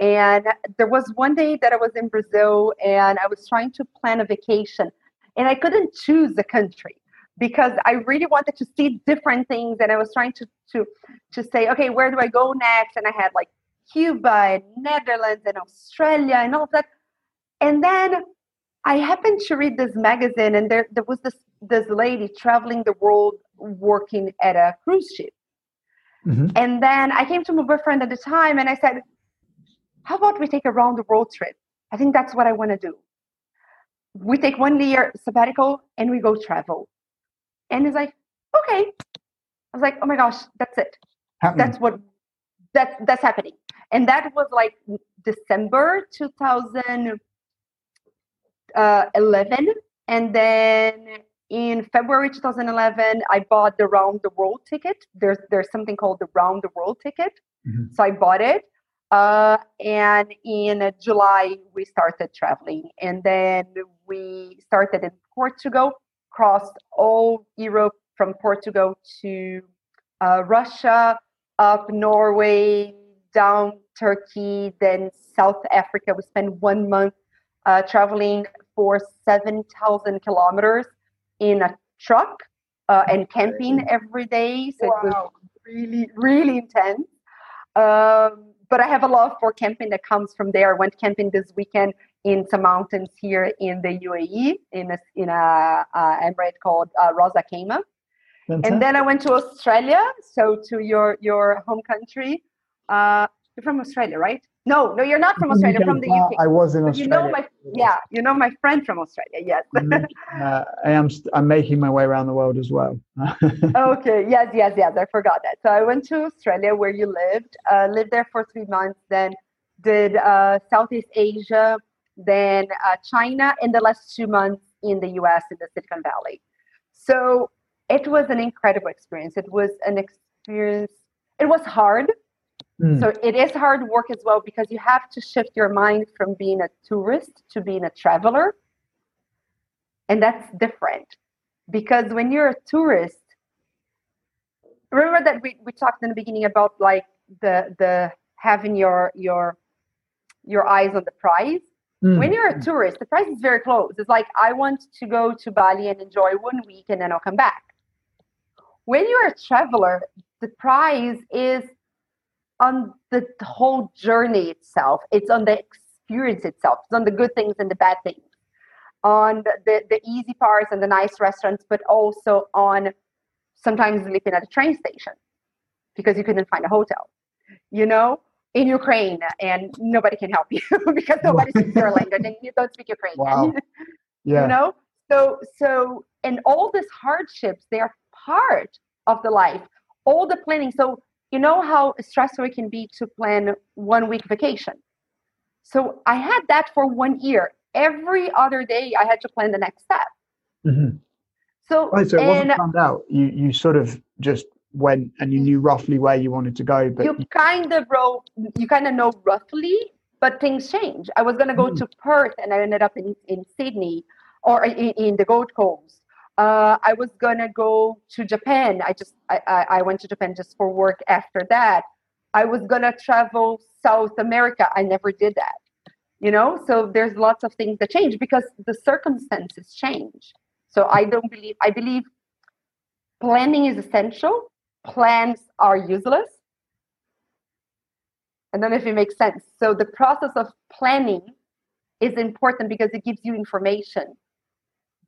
And there was one day that I was in Brazil and I was trying to plan a vacation and I couldn't choose the country because I really wanted to see different things and I was trying to to to say, okay, where do I go next? And I had like Cuba and Netherlands and Australia and all of that. And then I happened to read this magazine and there there was this this lady traveling the world working at a cruise ship. Mm-hmm. And then I came to my boyfriend at the time and I said, how about we take a round the world trip? I think that's what I want to do. We take one year sabbatical and we go travel. And he's like, okay. I was like, oh my gosh, that's it. Happening. That's what that's that's happening. And that was like December 2011. Uh, and then in February 2011, I bought the round the world ticket. There's there's something called the round the world ticket. Mm-hmm. So I bought it uh, and in July, we started traveling. And then we started in Portugal, crossed all Europe from Portugal to uh, Russia, up Norway, down Turkey, then South Africa. We spent one month uh, traveling for 7,000 kilometers in a truck uh, and camping every day. So wow. it was really, really intense. Um, but I have a love for camping that comes from there. I went camping this weekend in some mountains here in the UAE in a in a uh, emirate called uh, Ras Al Khaimah. And then I went to Australia, so to your your home country. Uh, you're from Australia, right? No, no, you're not from Australia. from the UK.
I was in Australia.
You know my yeah, you know my friend from Australia. Yes. <laughs>
uh, I am. I'm making my way around the world as well. <laughs>
okay. Yes. Yes. Yes. I forgot that. So I went to Australia, where you lived. Uh, lived there for three months. Then did uh, Southeast Asia, then uh, China, and the last two months in the U.S. in the Silicon Valley. So it was an incredible experience. It was an experience. It was hard Mm. So it is hard work as well because you have to shift your mind from being a tourist to being a traveler. And that's different because when you're a tourist, remember that we, we talked in the beginning about like the the having your your your eyes on the prize. Mm. When you're a tourist, the price is very close. It's like I want to go to Bali and enjoy one week and then I'll come back. When you're a traveler, the price is on the whole journey itself. It's on the experience itself. It's on the good things and the bad things, on the, the, the easy parts and the nice restaurants, but also on sometimes sleeping at a train station because you couldn't find a hotel. You know, in Ukraine, and nobody can help you <laughs> because nobody speaks your language and you don't speak Ukrainian. Wow. <laughs> Yeah. you know, so so and all these hardships they are part of the life. All the planning. So you know how stressful it can be to plan one week vacation. So I had that for one year. Every other day, I had to plan the next step. Mm-hmm.
So, right, so it wasn't found out. You you sort of just went and you knew roughly where you wanted to go, but
you kind of wrote, you kind of know roughly, but things change. I was going to go mm. to Perth and I ended up in, in Sydney or in, in the Gold Coast. Uh, I was going to go to Japan. I just, I, I, I went to Japan just for work after that. I was going to travel South America. I never did that. You know, so there's lots of things that change because the circumstances change. So I don't believe, I believe planning is essential. Plans are useless. I don't know if it makes sense. So the process of planning is important because it gives you information.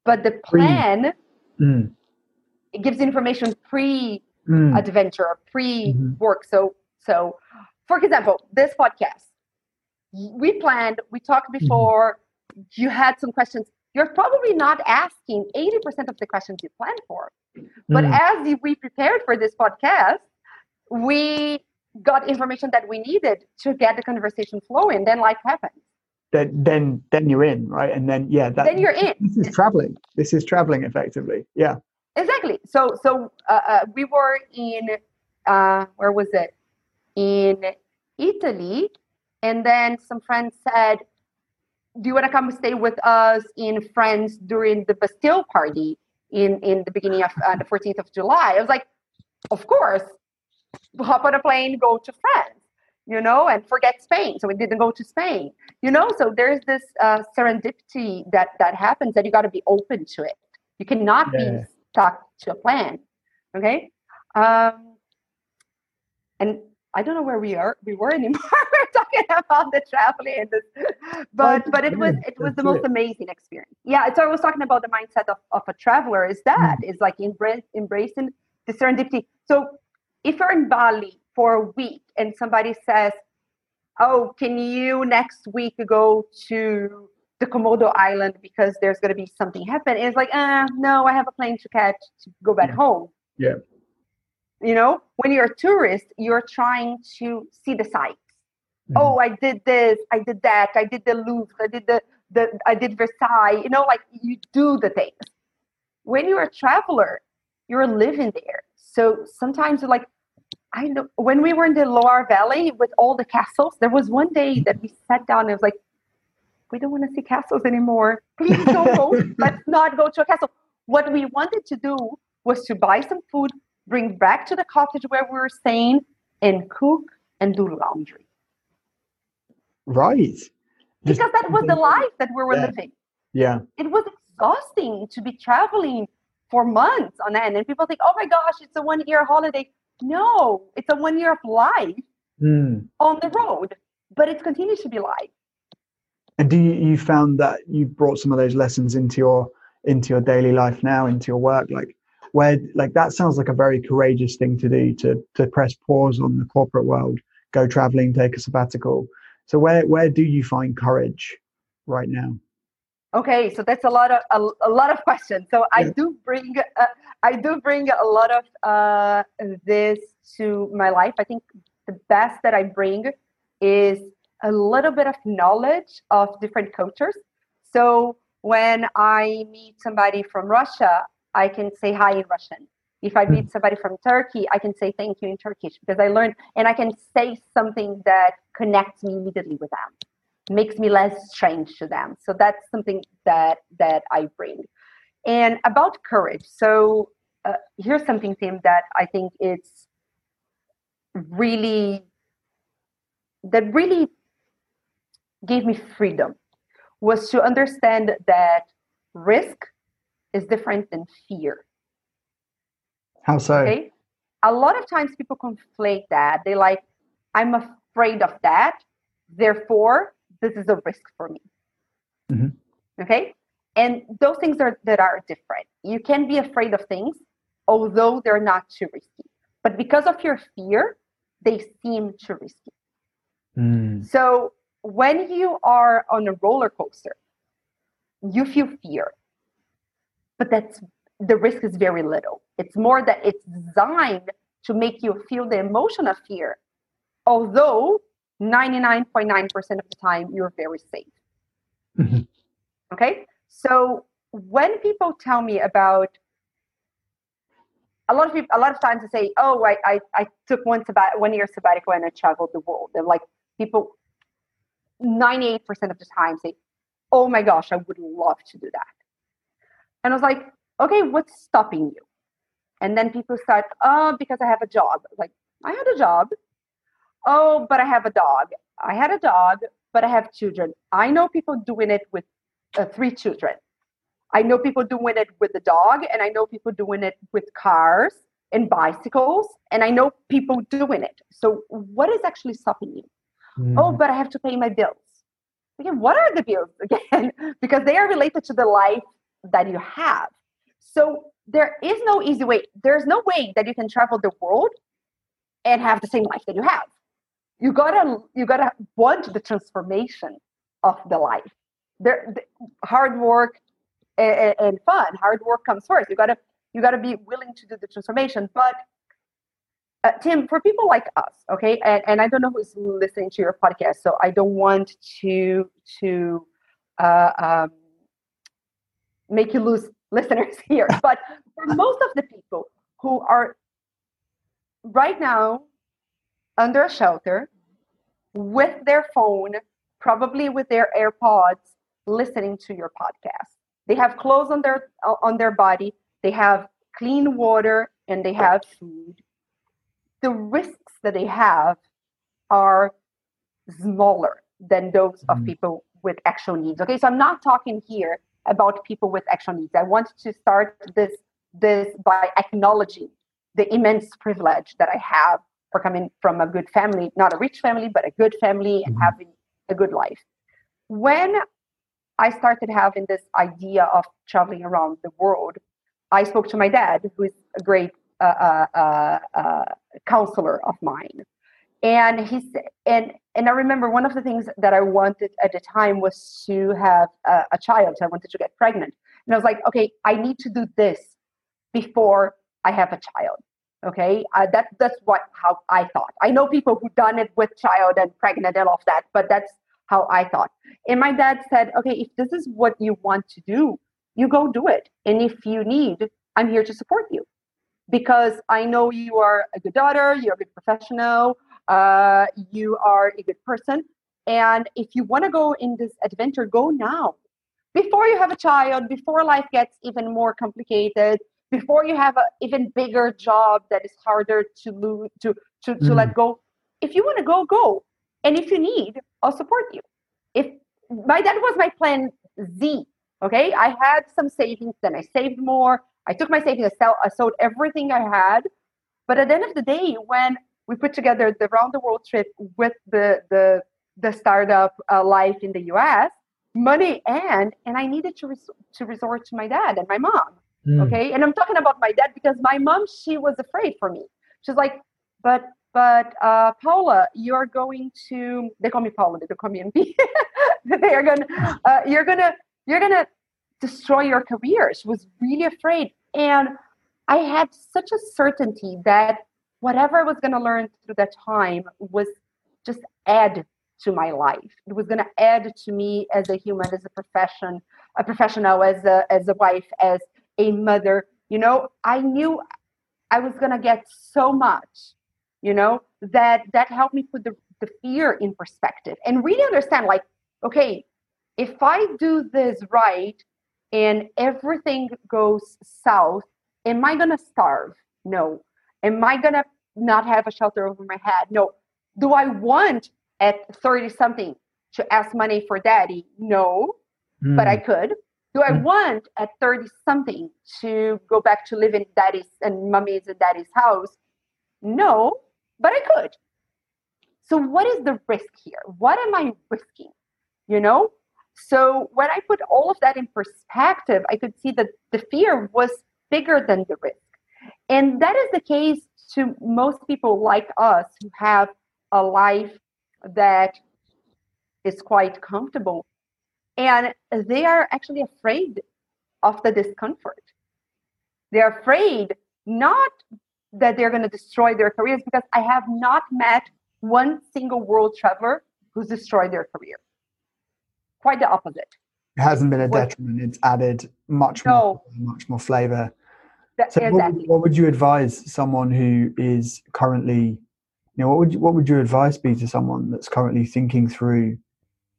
But the plan, mm. it gives information pre mm. adventure, pre work. Mm-hmm. So, so for example, this podcast, we planned, we talked mm-hmm. before, mm. you had some questions. You're probably not asking 80% of the questions you planned for. But mm. as we prepared for this podcast, we got information that we needed to get the conversation flowing. Then life happens.
Then, then, then you're in, right? And then, yeah,
that, then you're in.
This is traveling. This is traveling effectively. Yeah.
Exactly. So, so uh, uh, we were in uh, where was it? In Italy, and then some friends said, "Do you want to come stay with us in France during the Bastille party?" in in the beginning of uh, the 14th of July. I was like, of course, hop on a plane, go to France, you know, and forget Spain. So we didn't go to Spain, you know. So there's this uh, serendipity that that happens that you got to be open to it. You cannot yeah. be stuck to a plan, okay? Um, and I don't know where we are. We were anymore. <laughs> We're <laughs> talking about the traveling, but but it was it was the most amazing experience. Yeah. So I was talking about the mindset of, of a traveler. Is that mm. is like embrace, embracing the serendipity. So if you're in Bali for a week and somebody says, "Oh, can you next week go to the Komodo Island because there's going to be something happen?" it's like, uh, no, I have a plane to catch to go back home.
Yeah
you know when you're a tourist you're trying to see the sights mm-hmm. oh i did this i did that i did the louvre i did the, the i did versailles you know like you do the things. When you're a traveler you're living there. So sometimes like i know when we were in the loire valley with all the castles there was one day that we sat down and it was like we don't want to see castles anymore. Please don't go. <laughs> Let's not go to a castle. What we wanted to do was to buy some food bring back to the cottage where we were staying and cook and do laundry.
Right.
Because that was the <laughs> life that we were
yeah.
living.
Yeah.
It was exhausting to be traveling for months on end. And people think, oh my gosh, it's a one year holiday. No, it's a one year of life
mm.
on the road, but it continues to be life.
And do you, you found that you brought some of those lessons into your into your daily life now, into your work? Like where like that sounds like a very courageous thing to do to to press pause on the corporate world go traveling take a sabbatical so where where do you find courage right now
okay so that's a lot of a, a lot of <laughs> questions so yeah. i do bring uh, i do bring a lot of uh, this to my life i think the best that i bring is a little bit of knowledge of different cultures so when i meet somebody from russia I can say hi in Russian. If I meet hmm. somebody from Turkey, I can say thank you in Turkish because I learned and I can say something that connects me immediately with them, makes me less strange to them. So that's something that that I bring. And about courage, so uh, here's something, Tim, that I think it's really that really gave me freedom was to understand that risk is different than fear.
How so? Okay.
A lot of times people conflate that. They like, I'm afraid of that. Therefore, this is a risk for me.
Mm-hmm.
Okay. And those things are that are different. You can be afraid of things, although they're not too risky. But because of your fear, they seem too risky.
Mm.
So when you are on a roller coaster, you feel fear but that's the risk is very little. It's more that it's designed to make you feel the emotion of fear, although 99.9% of the time you're very safe.
Mm-hmm.
Okay? So when people tell me about a lot of people, a lot of times they say, "Oh, I, I, I took one sabbat, one year sabbatical and I traveled the world." And like people, ninety-eight percent of the time say, "Oh my gosh, I would love to do that." And I was like, "Okay, what's stopping you?" And then people start, "Oh, because I have a job." Like, I had a job. Oh, but I have a dog. I had a dog, but I have children. I know people doing it with uh, three children. I know people doing it with the dog, and I know people doing it with cars and bicycles, and I know people doing it. So, what is actually stopping you? Mm. Oh, but I have to pay my bills. Again, what are the bills again? <laughs> because they are related to the life that you have. So, there is no easy way. There's no way that you can travel the world and have the same life that you have. You gotta you gotta want the transformation of the life. There, the hard work and, and fun. Hard work comes first. You gotta you gotta be willing to do the transformation. But uh, Tim, for people like us, okay, and, and I don't know who's listening to your podcast, so I don't want to to uh, um, make you lose listeners <laughs> here. But for most of the people who are right now under a shelter with their phone, probably with their AirPods, listening to your podcast. They have clothes on their on their body. They have clean water and they have food. The risks that they have are smaller than those mm-hmm. of people with actual needs. Okay, so I'm not talking here about people with actual needs. I want to start this this by acknowledging the immense privilege that I have for coming from a good family, not a rich family, but a good family and mm-hmm. having a good life. When I started having this idea of traveling around the world. I spoke to my dad, who is a great uh, uh, uh, uh counselor of mine, and he said, and and I remember one of the things that I wanted at the time was to have a, a child. I wanted to get pregnant, and I was like, okay, I need to do this before I have a child. Okay, uh, that that's what how I thought. I know people who done it with child and pregnant and all of that, but that's how I thought. And my dad said, okay, if this is what you want to do, you go do it. And if you need, I'm here to support you because I know you are a good daughter, you're a good professional, uh, you are a good person. And if you want to go in this adventure, go now. Before you have a child, before life gets even more complicated, before you have an even bigger job that is harder to lose, to to, to mm. let go. If you want to go, go. And if you need, I'll support you. If my that was my plan Z. Okay, I had some savings, then I saved more. I took my savings, I, sell, I sold everything I had. But at the end of the day, when we put together the round the world trip with the the the startup uh, life in the U.S., money and and I needed to res- to resort to my dad and my mom. Mm. Okay, and I'm talking about my dad because my mom she was afraid for me. She's like, but but uh, Paula, you're going to. They call me Paula. They call me MP. <laughs> they are gonna. Uh, you're gonna. You're gonna destroy your career. She was really afraid, and I had such a certainty that whatever I was gonna learn through that time was just add to my life. It was gonna add to me as a human, as a profession, a professional, as a as a wife, as a mother. You know, I knew I was gonna get so much you know that that helped me put the, the fear in perspective and really understand like okay if i do this right and everything goes south am i going to starve no am i going to not have a shelter over my head no do i want at 30 something to ask money for daddy no mm. but i could do i mm. want at 30 something to go back to live in daddy's and mommy's and daddy's house no but I could. So, what is the risk here? What am I risking? You know? So, when I put all of that in perspective, I could see that the fear was bigger than the risk. And that is the case to most people like us who have a life that is quite comfortable. And they are actually afraid of the discomfort. They're afraid not that they're going to destroy their careers because I have not met one single world traveler who's destroyed their career. Quite the opposite.
It hasn't been a detriment. It's added much no. more, much more flavor.
That,
So what, would, what would you advise someone who is currently, you know, what would you, what would your advice be to someone that's currently thinking through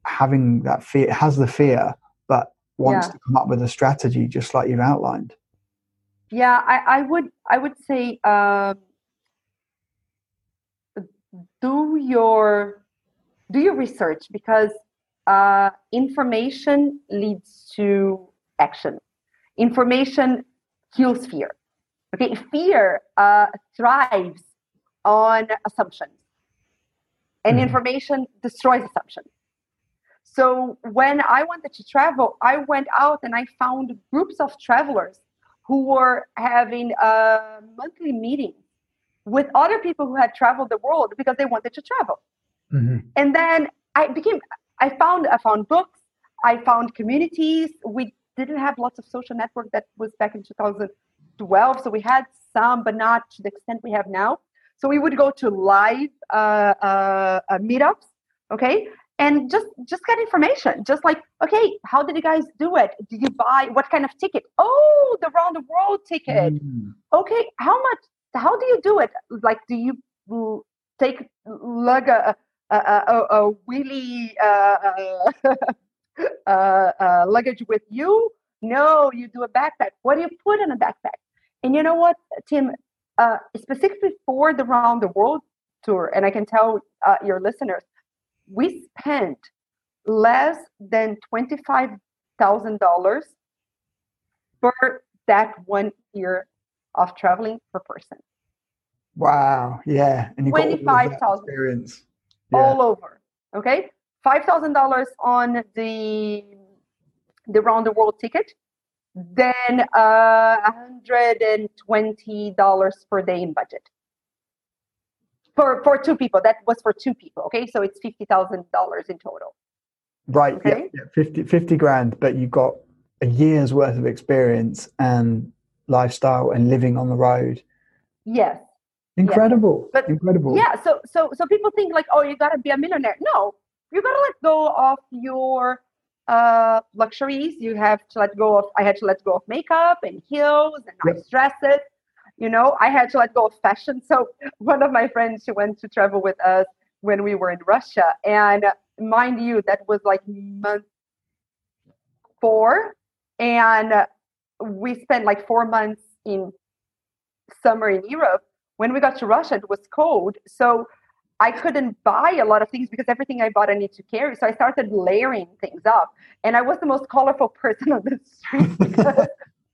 having that fear, has the fear, but wants
Yeah.
to come up with a strategy just like you've outlined?
Yeah, I, I would I would say um, do your do your research because uh, information leads to action. Information kills fear. Okay, fear uh, thrives on assumptions, and
Mhm.
information destroys assumptions. So when I wanted to travel, I went out and I found groups of travelers who were having a monthly meeting with other people who had traveled the world because they wanted to travel. And then I became I found I found books, I found communities. We didn't have lots of social network that was back in 2012, so we had some, but not to the extent we have now. So we would go to live uh, uh, uh, meetups, okay, and just just get information. Just like, okay, how did you guys do it? Did you buy what kind of ticket? Oh, the round the world ticket.
Mm.
Okay, how much? How do you do it? Like, do you take lug a a, a, a, a wheelie uh, <laughs> <laughs> uh, uh, luggage with you? No, you do a backpack. What do you put in a backpack? And you know what, Tim? Uh, specifically for the round the world tour, and I can tell uh, your listeners, we spent less than twenty five thousand dollars for that one year of traveling per person,
Wow. Yeah. And you got all
25,000.
experience. Yeah.
all over. Okay, five thousand dollars on the the round the world ticket, then uh, hundred and twenty dollars per day in budget for for two people. That was for two people. Okay, so it's fifty thousand dollars in total.
Right. Yeah,
Okay.
yeah. 50, 50 grand, but you got a year's worth of experience and lifestyle and living on the road.
Yes.
Incredible.
But-
Incredible.
Yeah. So so so people think like, oh, you gotta be a millionaire. No, you gotta let go of your uh luxuries. You have to let go of. I had to let go of makeup and heels and nice dresses. You know, I had to let go of fashion. So one of my friends, she went to travel with us when we were in Russia, and mind you, that was like month four, and we spent like four months in summer in Europe when we got to Russia, it was cold. So I couldn't buy a lot of things because everything I bought I need to carry. So I started layering things up. And I was the most colorful <laughs> person on the street <laughs> because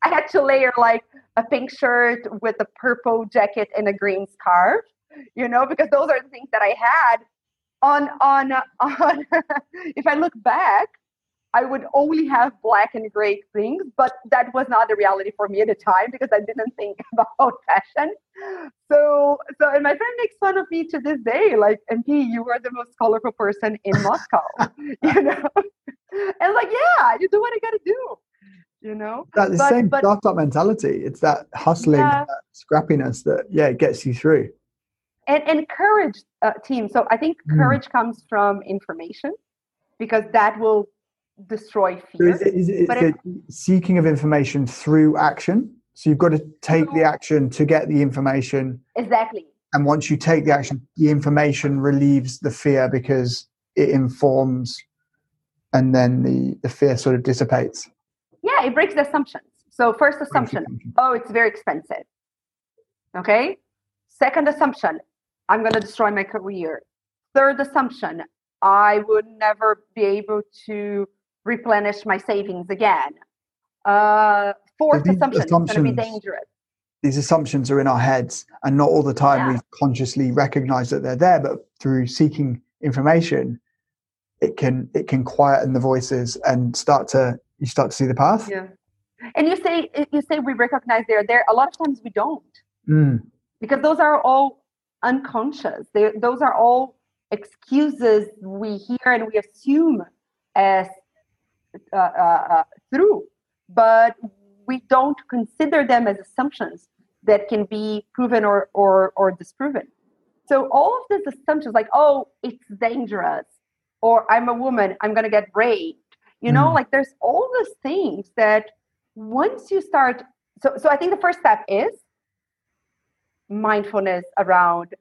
I had to layer like a pink shirt with a purple jacket and a green scarf, you know, because those are the things that I had on on <laughs> on if I look back, I would only have black and gray things, but that was not the reality for me at the time because I didn't think <laughs> about fashion. So, so, and my friend makes fun of me to this day, like, MP, you are the most colorful person in <laughs> Moscow, <laughs> you know? and like, yeah, you do what I gotta do, you know?
That the same
but-
startup mentality. It's that hustling,
Yeah.
that scrappiness that yeah gets you through.
and and courage uh, Tim so i think
Mm.
courage comes from information because that will destroy
So
fear
is it, is it,
But
is it seeking of information through action? So you've got to take the action to get the information,
exactly.
And once you take the action, the information relieves the fear because it informs, and then the the fear sort of dissipates.
yeah it breaks the assumptions. So first assumption oh it's very expensive. Okay? Second assumption i'm going to destroy my career. Third assumption i would never be able to replenish my savings again uh, fourth
these
assumption it's going to be dangerous
These assumptions are in our heads, and not all the time
Yeah.
we consciously recognize that they're there. But through seeking information, it can it can quieten the voices and start to you start to see the path.
Yeah. And you say you say we recognize they're there. A lot of times we don't
Mm.
because those are all unconscious. They, those are all excuses we hear and we assume as uh, uh, uh, true, but we don't consider them as assumptions that can be proven or or, or disproven. So all of these assumptions, like oh, it's dangerous, or I'm a woman, I'm gonna get raped. You know,
Mm.
like there's all these things that once you start so so I think the first step is mindfulness around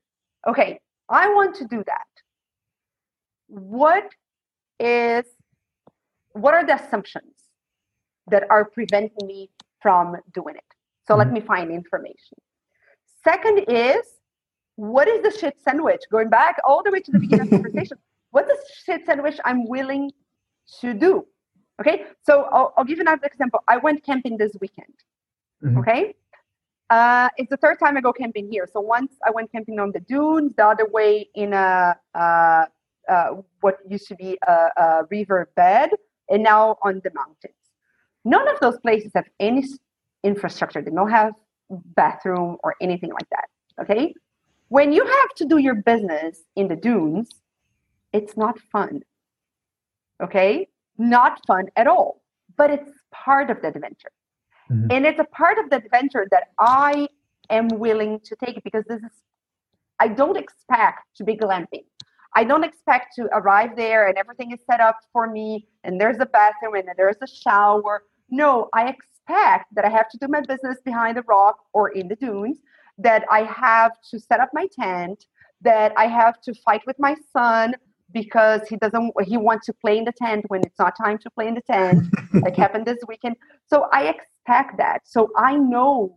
okay, I want to do that. What is what are the assumptions that are preventing me from doing it? So mm-hmm. let me find information. Second is what is the shit sandwich? Going back all the way to the beginning of the <laughs> conversation, what's the shit sandwich I'm willing to do? Okay, so I'll, I'll give you another example. I went camping this weekend. Mm-hmm. Okay, uh, it's the third time I go camping here. So once I went camping on the dunes, the other way in a uh, uh, what used to be a, a, river bed, and now on the mountains. None of those places have any infrastructure. They don't have bathroom or anything like that. Okay, when you have to do your business in the dunes, it's not fun. Okay, not fun at all. But it's part of the adventure. Mm-hmm. And it's a part of the adventure that I am willing to take because this is, I don't expect to be glamping. I don't expect to arrive there and everything is set up for me and there's a bathroom and there's a shower. No, I expect that I have to do my business behind the rock or in the dunes, that I have to set up my tent, that I have to fight with my son because he doesn't he wants to play in the tent when it's not time to play in the tent <laughs> like happened this weekend so i expect that so i know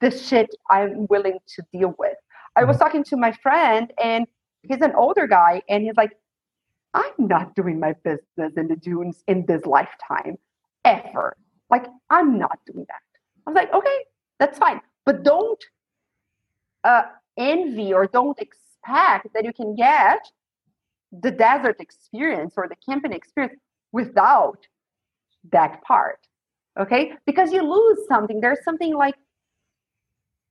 the shit i'm willing to deal with i was mm-hmm. talking to my friend and he's an older guy and he's like i'm not doing my business in the dunes in this lifetime ever. Like i'm not doing that. I was like okay that's fine. But don't uh, envy or don't expect that you can get the desert experience or the camping experience without that part okay? Because you lose something. There's something like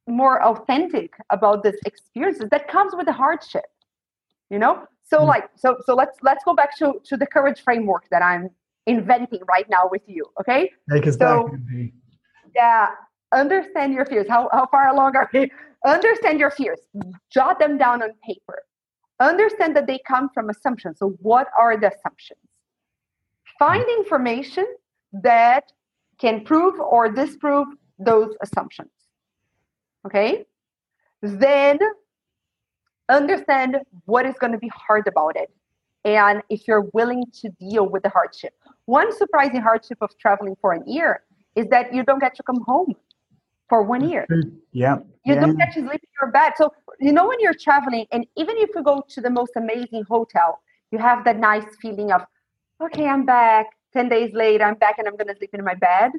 more authentic about this experience that comes with the hardship you know so mm like so so let's let's go back to to the courage framework that i'm inventing right now with you okay
Take us
so,
back
yeah understand your fears how, how far along are we <laughs> understand your fears jot them down on paper understand that they come from assumptions. So, what are the assumptions? Find information that can prove or disprove those assumptions. Okay? Then understand what is going to be hard about it and if you're willing to deal with the hardship. One surprising hardship of traveling for an year is that you don't get to come home for one year. Mm-hmm.
Yeah.
You
yeah.
don't get to sleep in your bed. So, you know, when you're traveling, and even if you go to the most amazing hotel, you have that nice feeling of, okay, I'm back. 10 days later, I'm back and I'm going to sleep in my bed.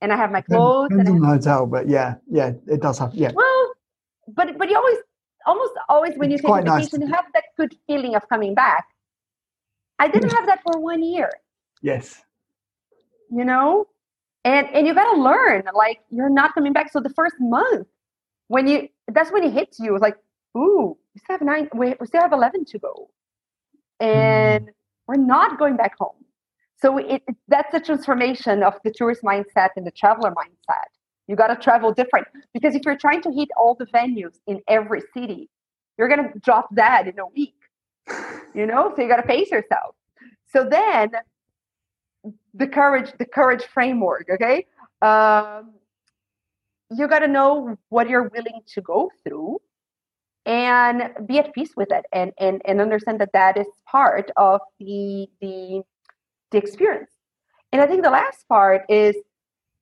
And I have my clothes.
Depends
on
the hotel, but yeah, yeah, it does have, yeah.
Well, but but you always, almost always when it's you take a vacation, nice you have that good feeling of coming back. I didn't have that for one year.
Yes.
You know, and and you gotta learn like you're not coming back so the first month when you that's when it hits you It's like ooh we still have nine we, we still have 11 to go and mm. we're not going back home so it, it, that's the transformation of the tourist mindset and the traveler mindset you got to travel different. Because if you're trying to hit all the venues in every city you're going to drop that in a week you know? So you got to pace yourself. So then the courage the courage framework okay? Um, you got to know what you're willing to go through and be at peace with it and and, and understand that that is part of the the the experience. And i think the last part is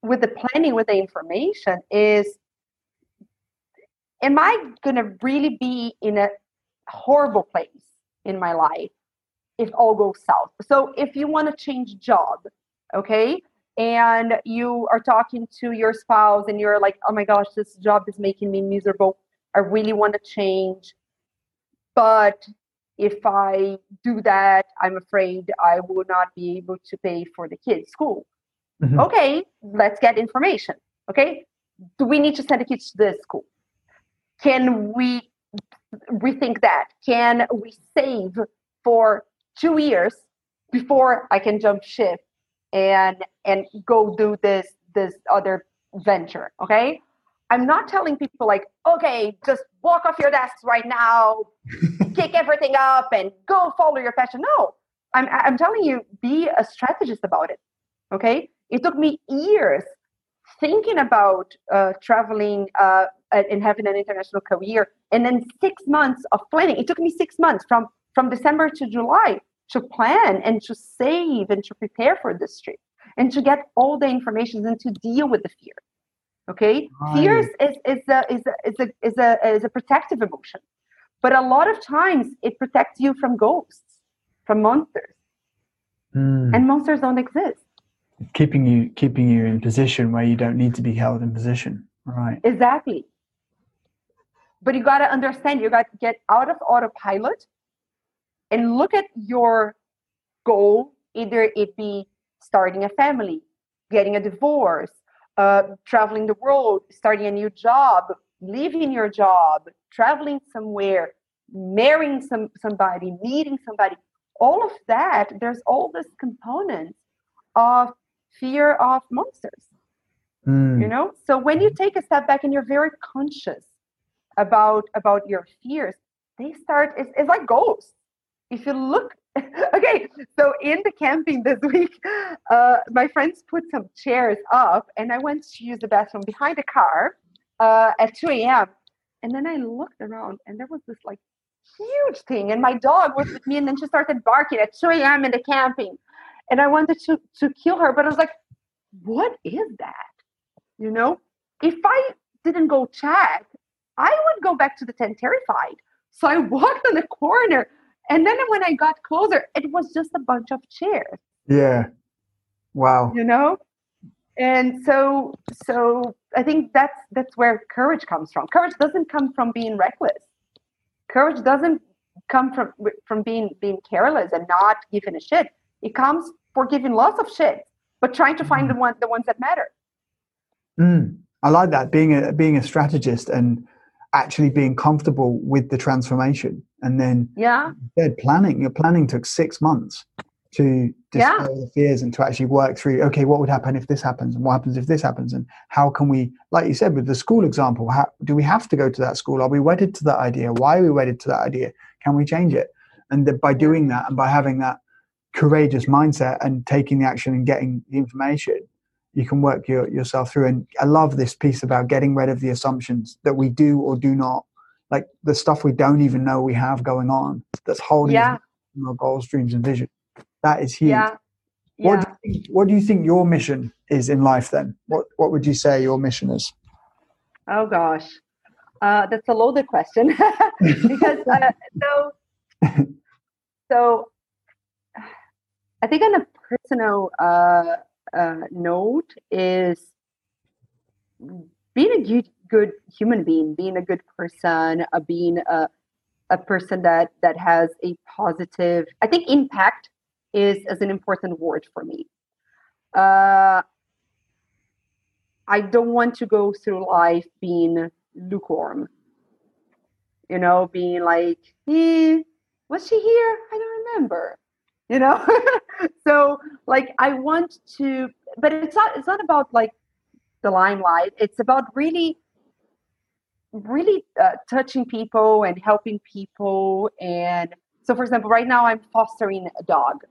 with the planning with the information is am i going to really be in a horrible place in my life if all goes south? So if you want to change job okay and you are talking to your spouse and you're like oh my gosh this job is making me miserable. I really want to change. But if i do that i'm afraid i will not be able to pay for the kids school mm-hmm. okay let's get information okay? Do we need to send the kids to this school? Can we rethink that? Can we save for two years before i can jump ship and and go do this this other venture okay? I'm not telling people like okay just walk off your desks right now <laughs> kick everything up and go follow your passion. No i'm i'm telling you be a strategist about it okay it took me years thinking about uh, traveling uh, and having an international career, and then six months of planning. It took me six months from from December to July to plan and to save and to prepare for this trip and to get all the information and to deal with the fear. Okay, right. fear is, is, a, is, a, is, a, is, a, is a protective emotion, but a lot of times it protects you from ghosts, from monsters, mm. and monsters don't exist.
Keeping you keeping you in position where you don't need to be held in position, right?
Exactly. But you got to understand, you got to get out of autopilot and look at your goal. Either it be starting a family, getting a divorce, uh, traveling the world, starting a new job, leaving your job, traveling somewhere, marrying some somebody, meeting somebody. All of that, there's all this components of fear of monsters. Mm. You know, so when you take a step back and you're very conscious about about your fears, they start. It's, it's like ghosts. If you look <laughs> okay, so in the camping this <laughs> week, uh, my friends put some chairs up, and I went to use the bathroom behind the car uh, at 2 a.m. And then I looked around, and there was this like huge thing, and my dog was with me, and then she started barking at 2 a.m. in the camping, and I wanted to to kill her, but I was like, "What is that?" You know, if I didn't go check, I would go back to the tent terrified. So I walked on the corner and then when I got closer, it was just a bunch of chairs.
Yeah. Wow.
You know? And so so I think that's that's where courage comes from. Courage doesn't come from being reckless. Courage doesn't come from from being being careless and not giving a shit. It comes for giving lots of shit, but trying to find mm. the one the ones that matter.
Mm. I like that being a being a strategist and actually being comfortable with the transformation and then
yeah
dead planning your planning took six months to dispel yeah. the fears and to actually work through okay what would happen if this happens and what happens if this happens and how can we like you said with the school example how, do we have to go to that school are we wedded to that idea why are we wedded to that idea can we change it and that by doing that and by having that courageous mindset and taking the action and getting the information you can work your, yourself through. And I love this piece about getting rid of the assumptions that we do or do not, like the stuff we don't even know we have going on that's holding yeah. our goals, dreams, and vision. That is huge. Yeah. What, yeah. do think, what do you think your mission is in life then? What, what would you say your mission is?
Oh, gosh. Uh, that's a loaded question <laughs> because uh, so <laughs> so I think on a personal uh, uh, note is being a good, good human being, being a good person, uh, being a, a person that that has a positive. I think impact is is an important word for me. Uh, I don't want to go through life being lukewarm. You know, being like, eh, was she here? I don't remember you know? <laughs> So like i want to but it's not it's not about like the limelight. It's about really really uh, touching people and helping people. And so for example right now i'm fostering a dog.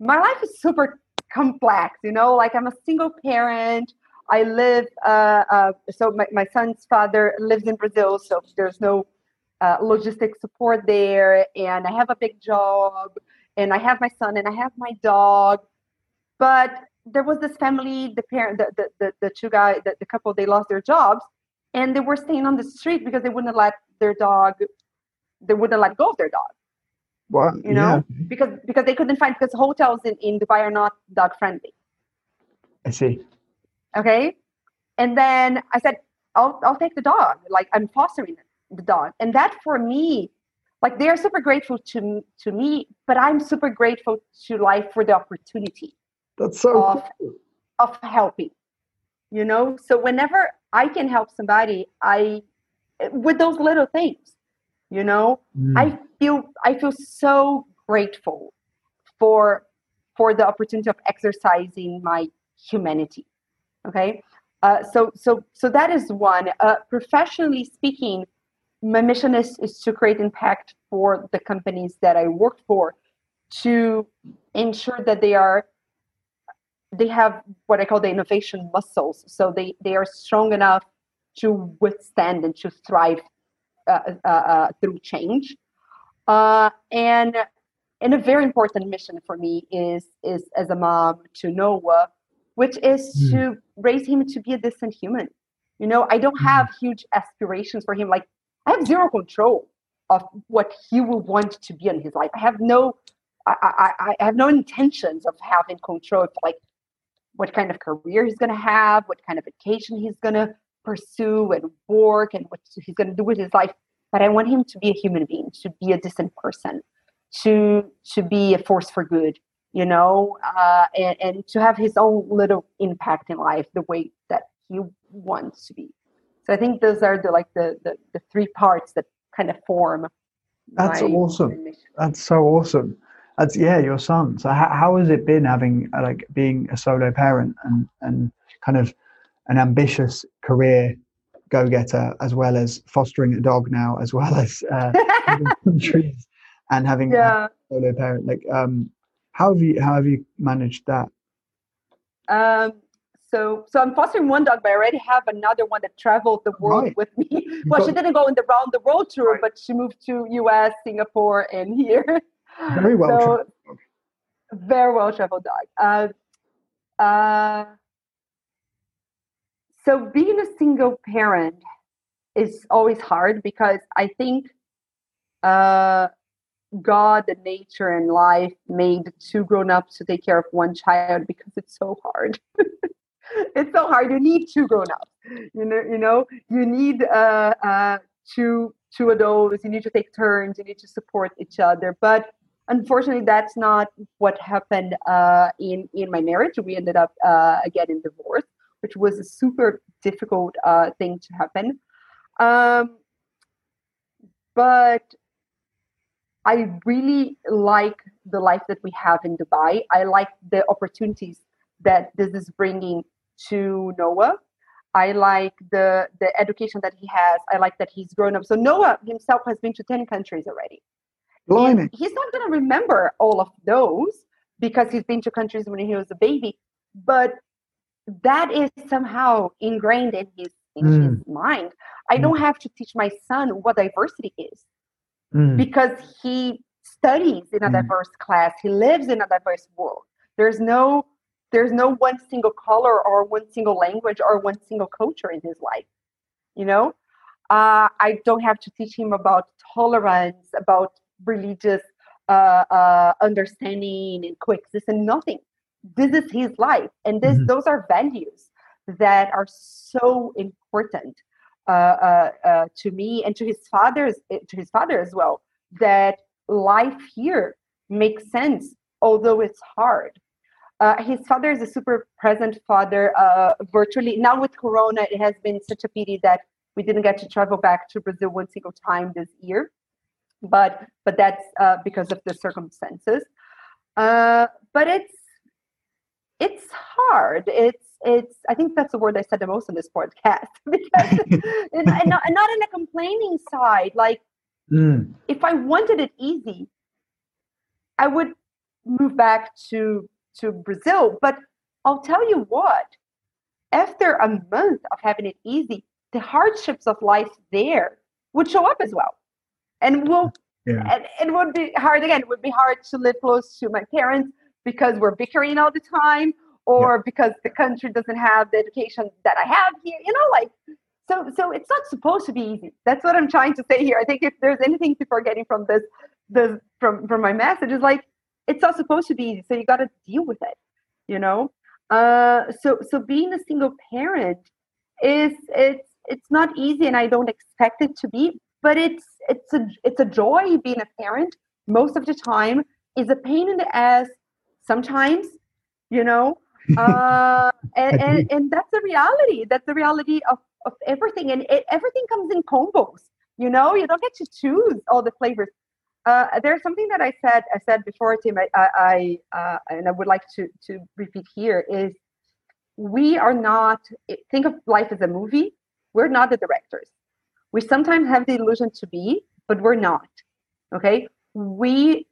My life is super complex you know? Like i'm a single parent. I live uh, uh, so my, my son's father lives in brazil so there's no uh, logistic support there. And i have a big job and I have my son and I have my dog. But there was this family, the parent, the, the, the, the two guys, the, the couple, they lost their jobs and they were staying on the street because they wouldn't let their dog, they wouldn't let go of their dog.
What?
You know, yeah. because because they couldn't find because hotels in, in Dubai are not dog friendly.
I see.
Okay. And then I said, I'll I'll take the dog. Like I'm fostering the dog. And that for me like they are super grateful to to me but i'm super grateful to life for the opportunity
that's so
of, cool. of helping you know so whenever i can help somebody i with those little things you know mm. i feel i feel so grateful for for the opportunity of exercising my humanity okay uh, so so so that is one uh, professionally speaking my mission is, is to create impact for the companies that I work for to ensure that they are they have what I call the innovation muscles. So they, they are strong enough to withstand and to thrive uh, uh, uh, through change. Uh, and and a very important mission for me is is as a mom to Noah, which is mm. to raise him to be a decent human. You know, I don't hmm. have huge aspirations for him. Like I have zero control of what he will want to be in his life. I have no I, I, I have no intentions of having control of like what kind of career he's going to have, what kind of education he's going to pursue and work, and what he's going to do with his life. But I want him to be a human being, to be a decent person, to to be a force for good, you know, uh, and, and to have his own little impact in life the way that he wants to be. So I think those are the like the the, the three parts that kind of form.
That's awesome. That's so awesome. That's yeah, your son. So how, how has it been having uh, like being a solo parent and and kind of an ambitious career go getter as well as fostering a dog now as well as uh, <laughs> countries and having yeah. a solo parent like um how have you how have you managed that
um so so i'm fostering one dog but i already have another one that traveled the world right. with me <laughs> well she didn't go in the round the world tour right. but she moved to us singapore and here
very <laughs> well so, traveled
very well traveled dog uh, uh, so being a single parent is always hard because I think uh, God and nature and life made two grown ups to take care of one child because it's so hard. <laughs> <laughs> it's so hard. You need two grown ups. You know, you know, you need uh, uh, two two adults. You need to take turns. You need to support each other. But unfortunately, that's not what happened uh, in in my marriage. We ended up uh, getting divorced which was a super difficult uh, thing to happen. Um, but I really like the life that we have in Dubai. I like the opportunities that this is bringing to Noah. I like the the education that he has. I like that he's grown up. So Noah himself has been to ten countries already. He's not going to remember all of those because he's been to countries when he was a baby. But that is somehow ingrained in his in mm. his mind. I don't have to teach my son what diversity is mm. because he studies in a mm. diverse class. He lives in a diverse world. There's no there's no one single color or one single language or one single culture in his life. You know, uh, I don't have to teach him about tolerance, about religious uh, uh, understanding and coexistence. Nothing this is his life and this mm-hmm. those are values that are so important uh, uh, uh, to me and to his father's eh, to his father as well that life here makes sense although it's hard uh, his father is a super present father uh, virtually now with corona it has been such a pity that we didn't get to travel back to brazil one single time this year but but that's uh, because of the circumstances but it's it's hard. It's it's. I think that's the word I said the most in this podcast <laughs> because <laughs> and, and, not, and not in a complaining side. Like mm. if I wanted it easy, I would move back to to Brazil. But I'll tell you what. After a month of having it easy, the hardships of life there would show up as well, and will yeah. and it would be hard again. It would be hard to live close to my parents because we're bickering all the time or yeah. because the country doesn't have the education that I have here. You know, like so so it's not supposed to be easy. That's what I'm trying to say here. I think if there's anything people are getting from this this from from my message is like it's not supposed to be easy. So you gotta deal with it, you know? Uh so so being a single parent is it's it's not easy and I don't expect it to be, but it's it's a it's a joy being a parent most of the time is a pain in the ass sometimes, you know. <laughs> Uh, and, and, and that's the reality. That's the reality of, of everything. And it, everything comes in combos, you know, you don't get to choose all the flavors. Uh, there's something that I said I said before, Tim. I, I uh, and I would like to to repeat here is we are not think of life as a movie. We're not the directors. We sometimes have the illusion to be, but we're not. Okay, we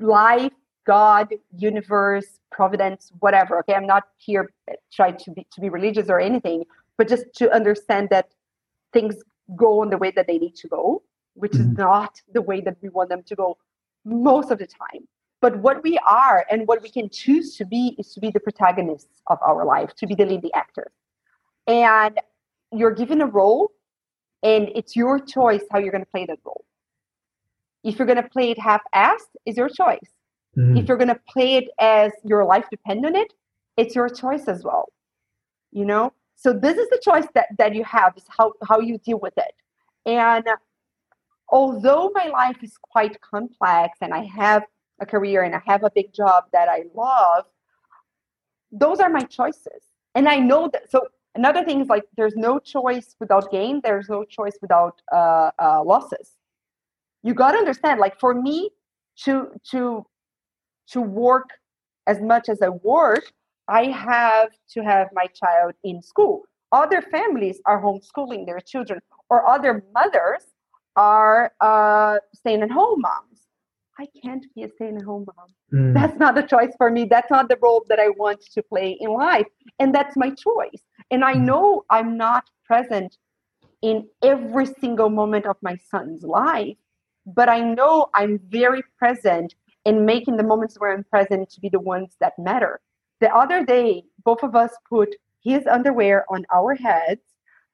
life God, universe, providence, whatever. Okay, I'm not here trying to be to be religious or anything, but just to understand that things go in the way that they need to go, which mm-hmm. is not the way that we want them to go most of the time. But what we are and what we can choose to be is to be the protagonists of our life, to be the leading actor. And you're given a role, and it's your choice how you're going to play that role. If you're going to play it half-assed, is your choice. Mm-hmm. If you're going to play it as your life depends on it, it's your choice as well. You know, so this is the choice that that you have is how how you deal with it. And although my life is quite complex and I have a career and I have a big job that I love, those are my choices. And I know that. So another thing is like there's no choice without gain. There's no choice without uh, uh, losses. You got to understand. Like for me to to to work as much as I work, I have to have my child in school. Other families are homeschooling their children, or other mothers are uh, staying at home moms. I can't be a staying at home mom. Mm. That's not the choice for me. That's not the role that I want to play in life. And that's my choice. And I mm. know I'm not present in every single moment of my son's life, but I know I'm very present in making the moments where I'm present to be the ones that matter. The other day, both of us put his underwear on our heads,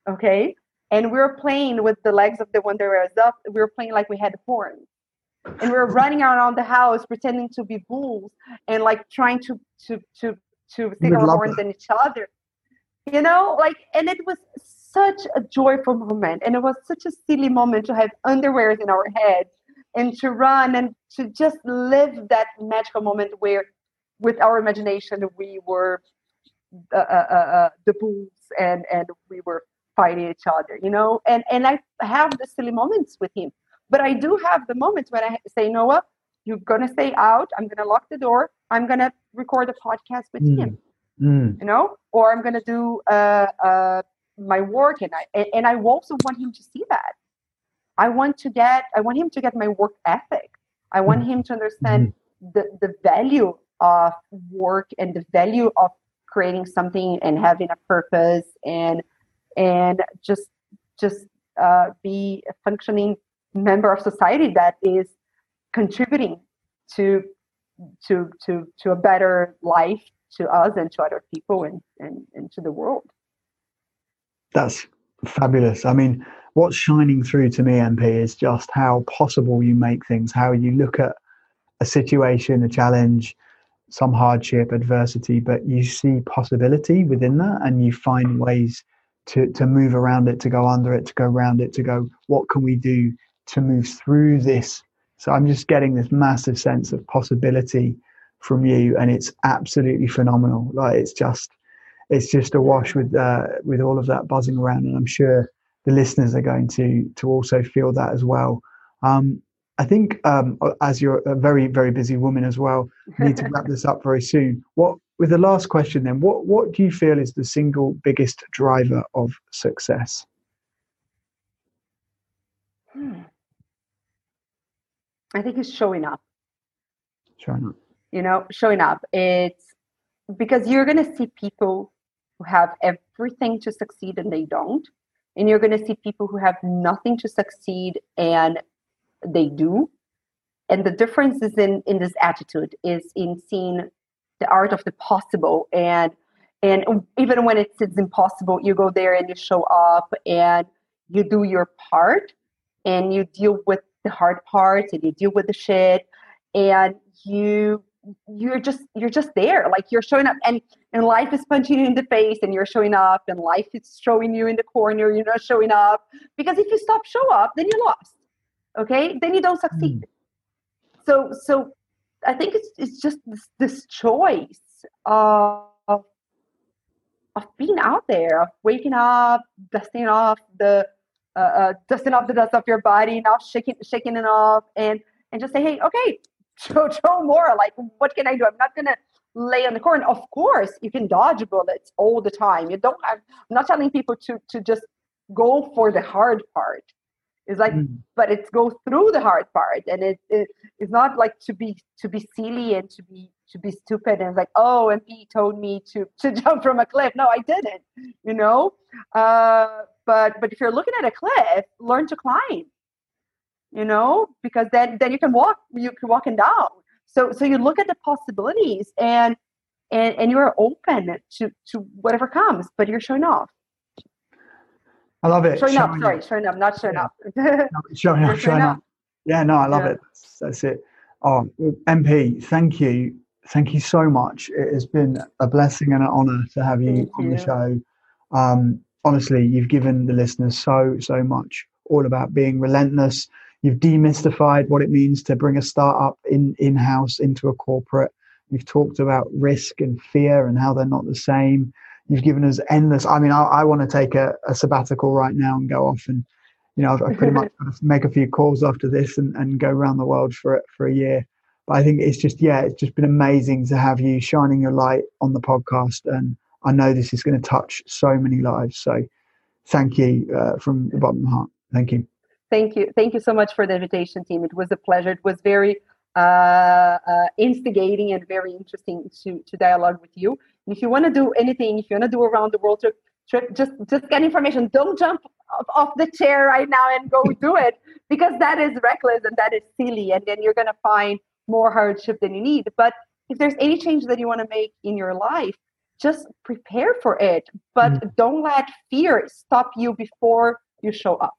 okay? And we were playing with the legs of the underwear up. We were playing like we had horns. And we were running around the house pretending to be bulls and like trying to to to to stick our horns in each other. You know, like and it was such a joyful moment and it was such a silly moment to have underwears in our heads and to run and to just live that magical moment where with our imagination we were uh, uh, uh, uh, the bulls and and we were fighting each other you know and and i have the silly moments with him but i do have the moments when i say noah you're gonna stay out i'm gonna lock the door i'm gonna record a podcast with mm. him mm. you know or i'm gonna do uh, uh, my work and i and i also want him to see that I want to get, I want him to get my work ethic. I want him to understand mm-hmm. the, the value of work and the value of creating something and having a purpose and and just just uh, be a functioning member of society that is contributing to to to to a better life to us and to other people and and, and to the world.
That's fabulous. I mean what's shining through to me, MP, is just how possible you make things, how you look at a situation, a challenge, some hardship, adversity, but you see possibility within that and you find ways to, to move around it, to go under it, to go around it, to go, what can we do to move through this? So I'm just getting this massive sense of possibility from you and it's absolutely phenomenal. Like it's just it's just a wash with uh, with all of that buzzing around and I'm sure the listeners are going to to also feel that as well. Um, I think um, as you're a very very busy woman as well, need to wrap <laughs> this up very soon. What with the last question then? What what do you feel is the single biggest driver of success?
Hmm. I think it's showing up.
Showing up.
You know, showing up. It's because you're going to see people who have everything to succeed and they don't and you're going to see people who have nothing to succeed and they do and the difference is in in this attitude is in seeing the art of the possible. And and even when it's, it's impossible you go there and you show up and you do your part and you deal with the hard parts and you deal with the shit. And you you're just you're just there. Like you're showing up and and life is punching you in the face and you're showing up and life is showing you in the corner you're not showing up. Because if you stop show up then you're lost okay? Then you don't succeed. Mm. so so i think it's it's just this, this choice of of being out there of waking up dusting off the uh, uh, dusting off the dust off your body now shaking shaking it off and and just say hey okay <laughs> show, show more. Like, what can I do? I'm not to lay on the corner. Of course, you can dodge bullets all the time. You don't I'm not telling people to, to just go for the hard part. It's like, mm. but it goes through the hard part, and it, it it's not like to be to be silly and to be to be stupid and like, oh, MP told me to <laughs> to jump from a cliff. No, I didn't. You know, uh, but but if you're looking at a cliff, learn to climb. You know, because then then you can walk you can walk and down. So so you look at the possibilities and and and you're open to to whatever comes, but you're showing off.
I love it.
Showing, showing up, sorry, showing up, not showing yeah. up. <laughs>
showing up, showing up. Yeah, no, I love yeah. it. That's, that's, it. Oh, MP, thank you. Thank you so much. It has been a blessing and an honor to have you thank on you. the show. Um, honestly, you've given the listeners so, so much all about being relentless. You've demystified what it means to bring a startup in in house into a corporate. You've talked about risk and fear and how they're not the same you've given us endless. I mean, I, I want to take a, a, sabbatical right now and go off and, you know, I've, I've pretty much <laughs> make a few calls after this and, and go around the world for for a year. But I think it's just yeah, it's just been amazing to have you shining your light on the podcast, and I know this is going to touch so many lives. So, thank you uh, from the bottom of my heart. Thank you.
Thank you. Thank you so much for the invitation, Tim. It was a pleasure. It was very uh, uh, instigating and very interesting to, to dialogue with you. And if you want to do anything, if you want to do around the world trip, trip, just just get information. Don't jump off, the chair right now and go do it <laughs> because that is reckless and that is silly, and then you're gonna find more hardship than you need. But if there's any change that you want to make in your life, just prepare for it. But mm. don't let fear stop you before you show up.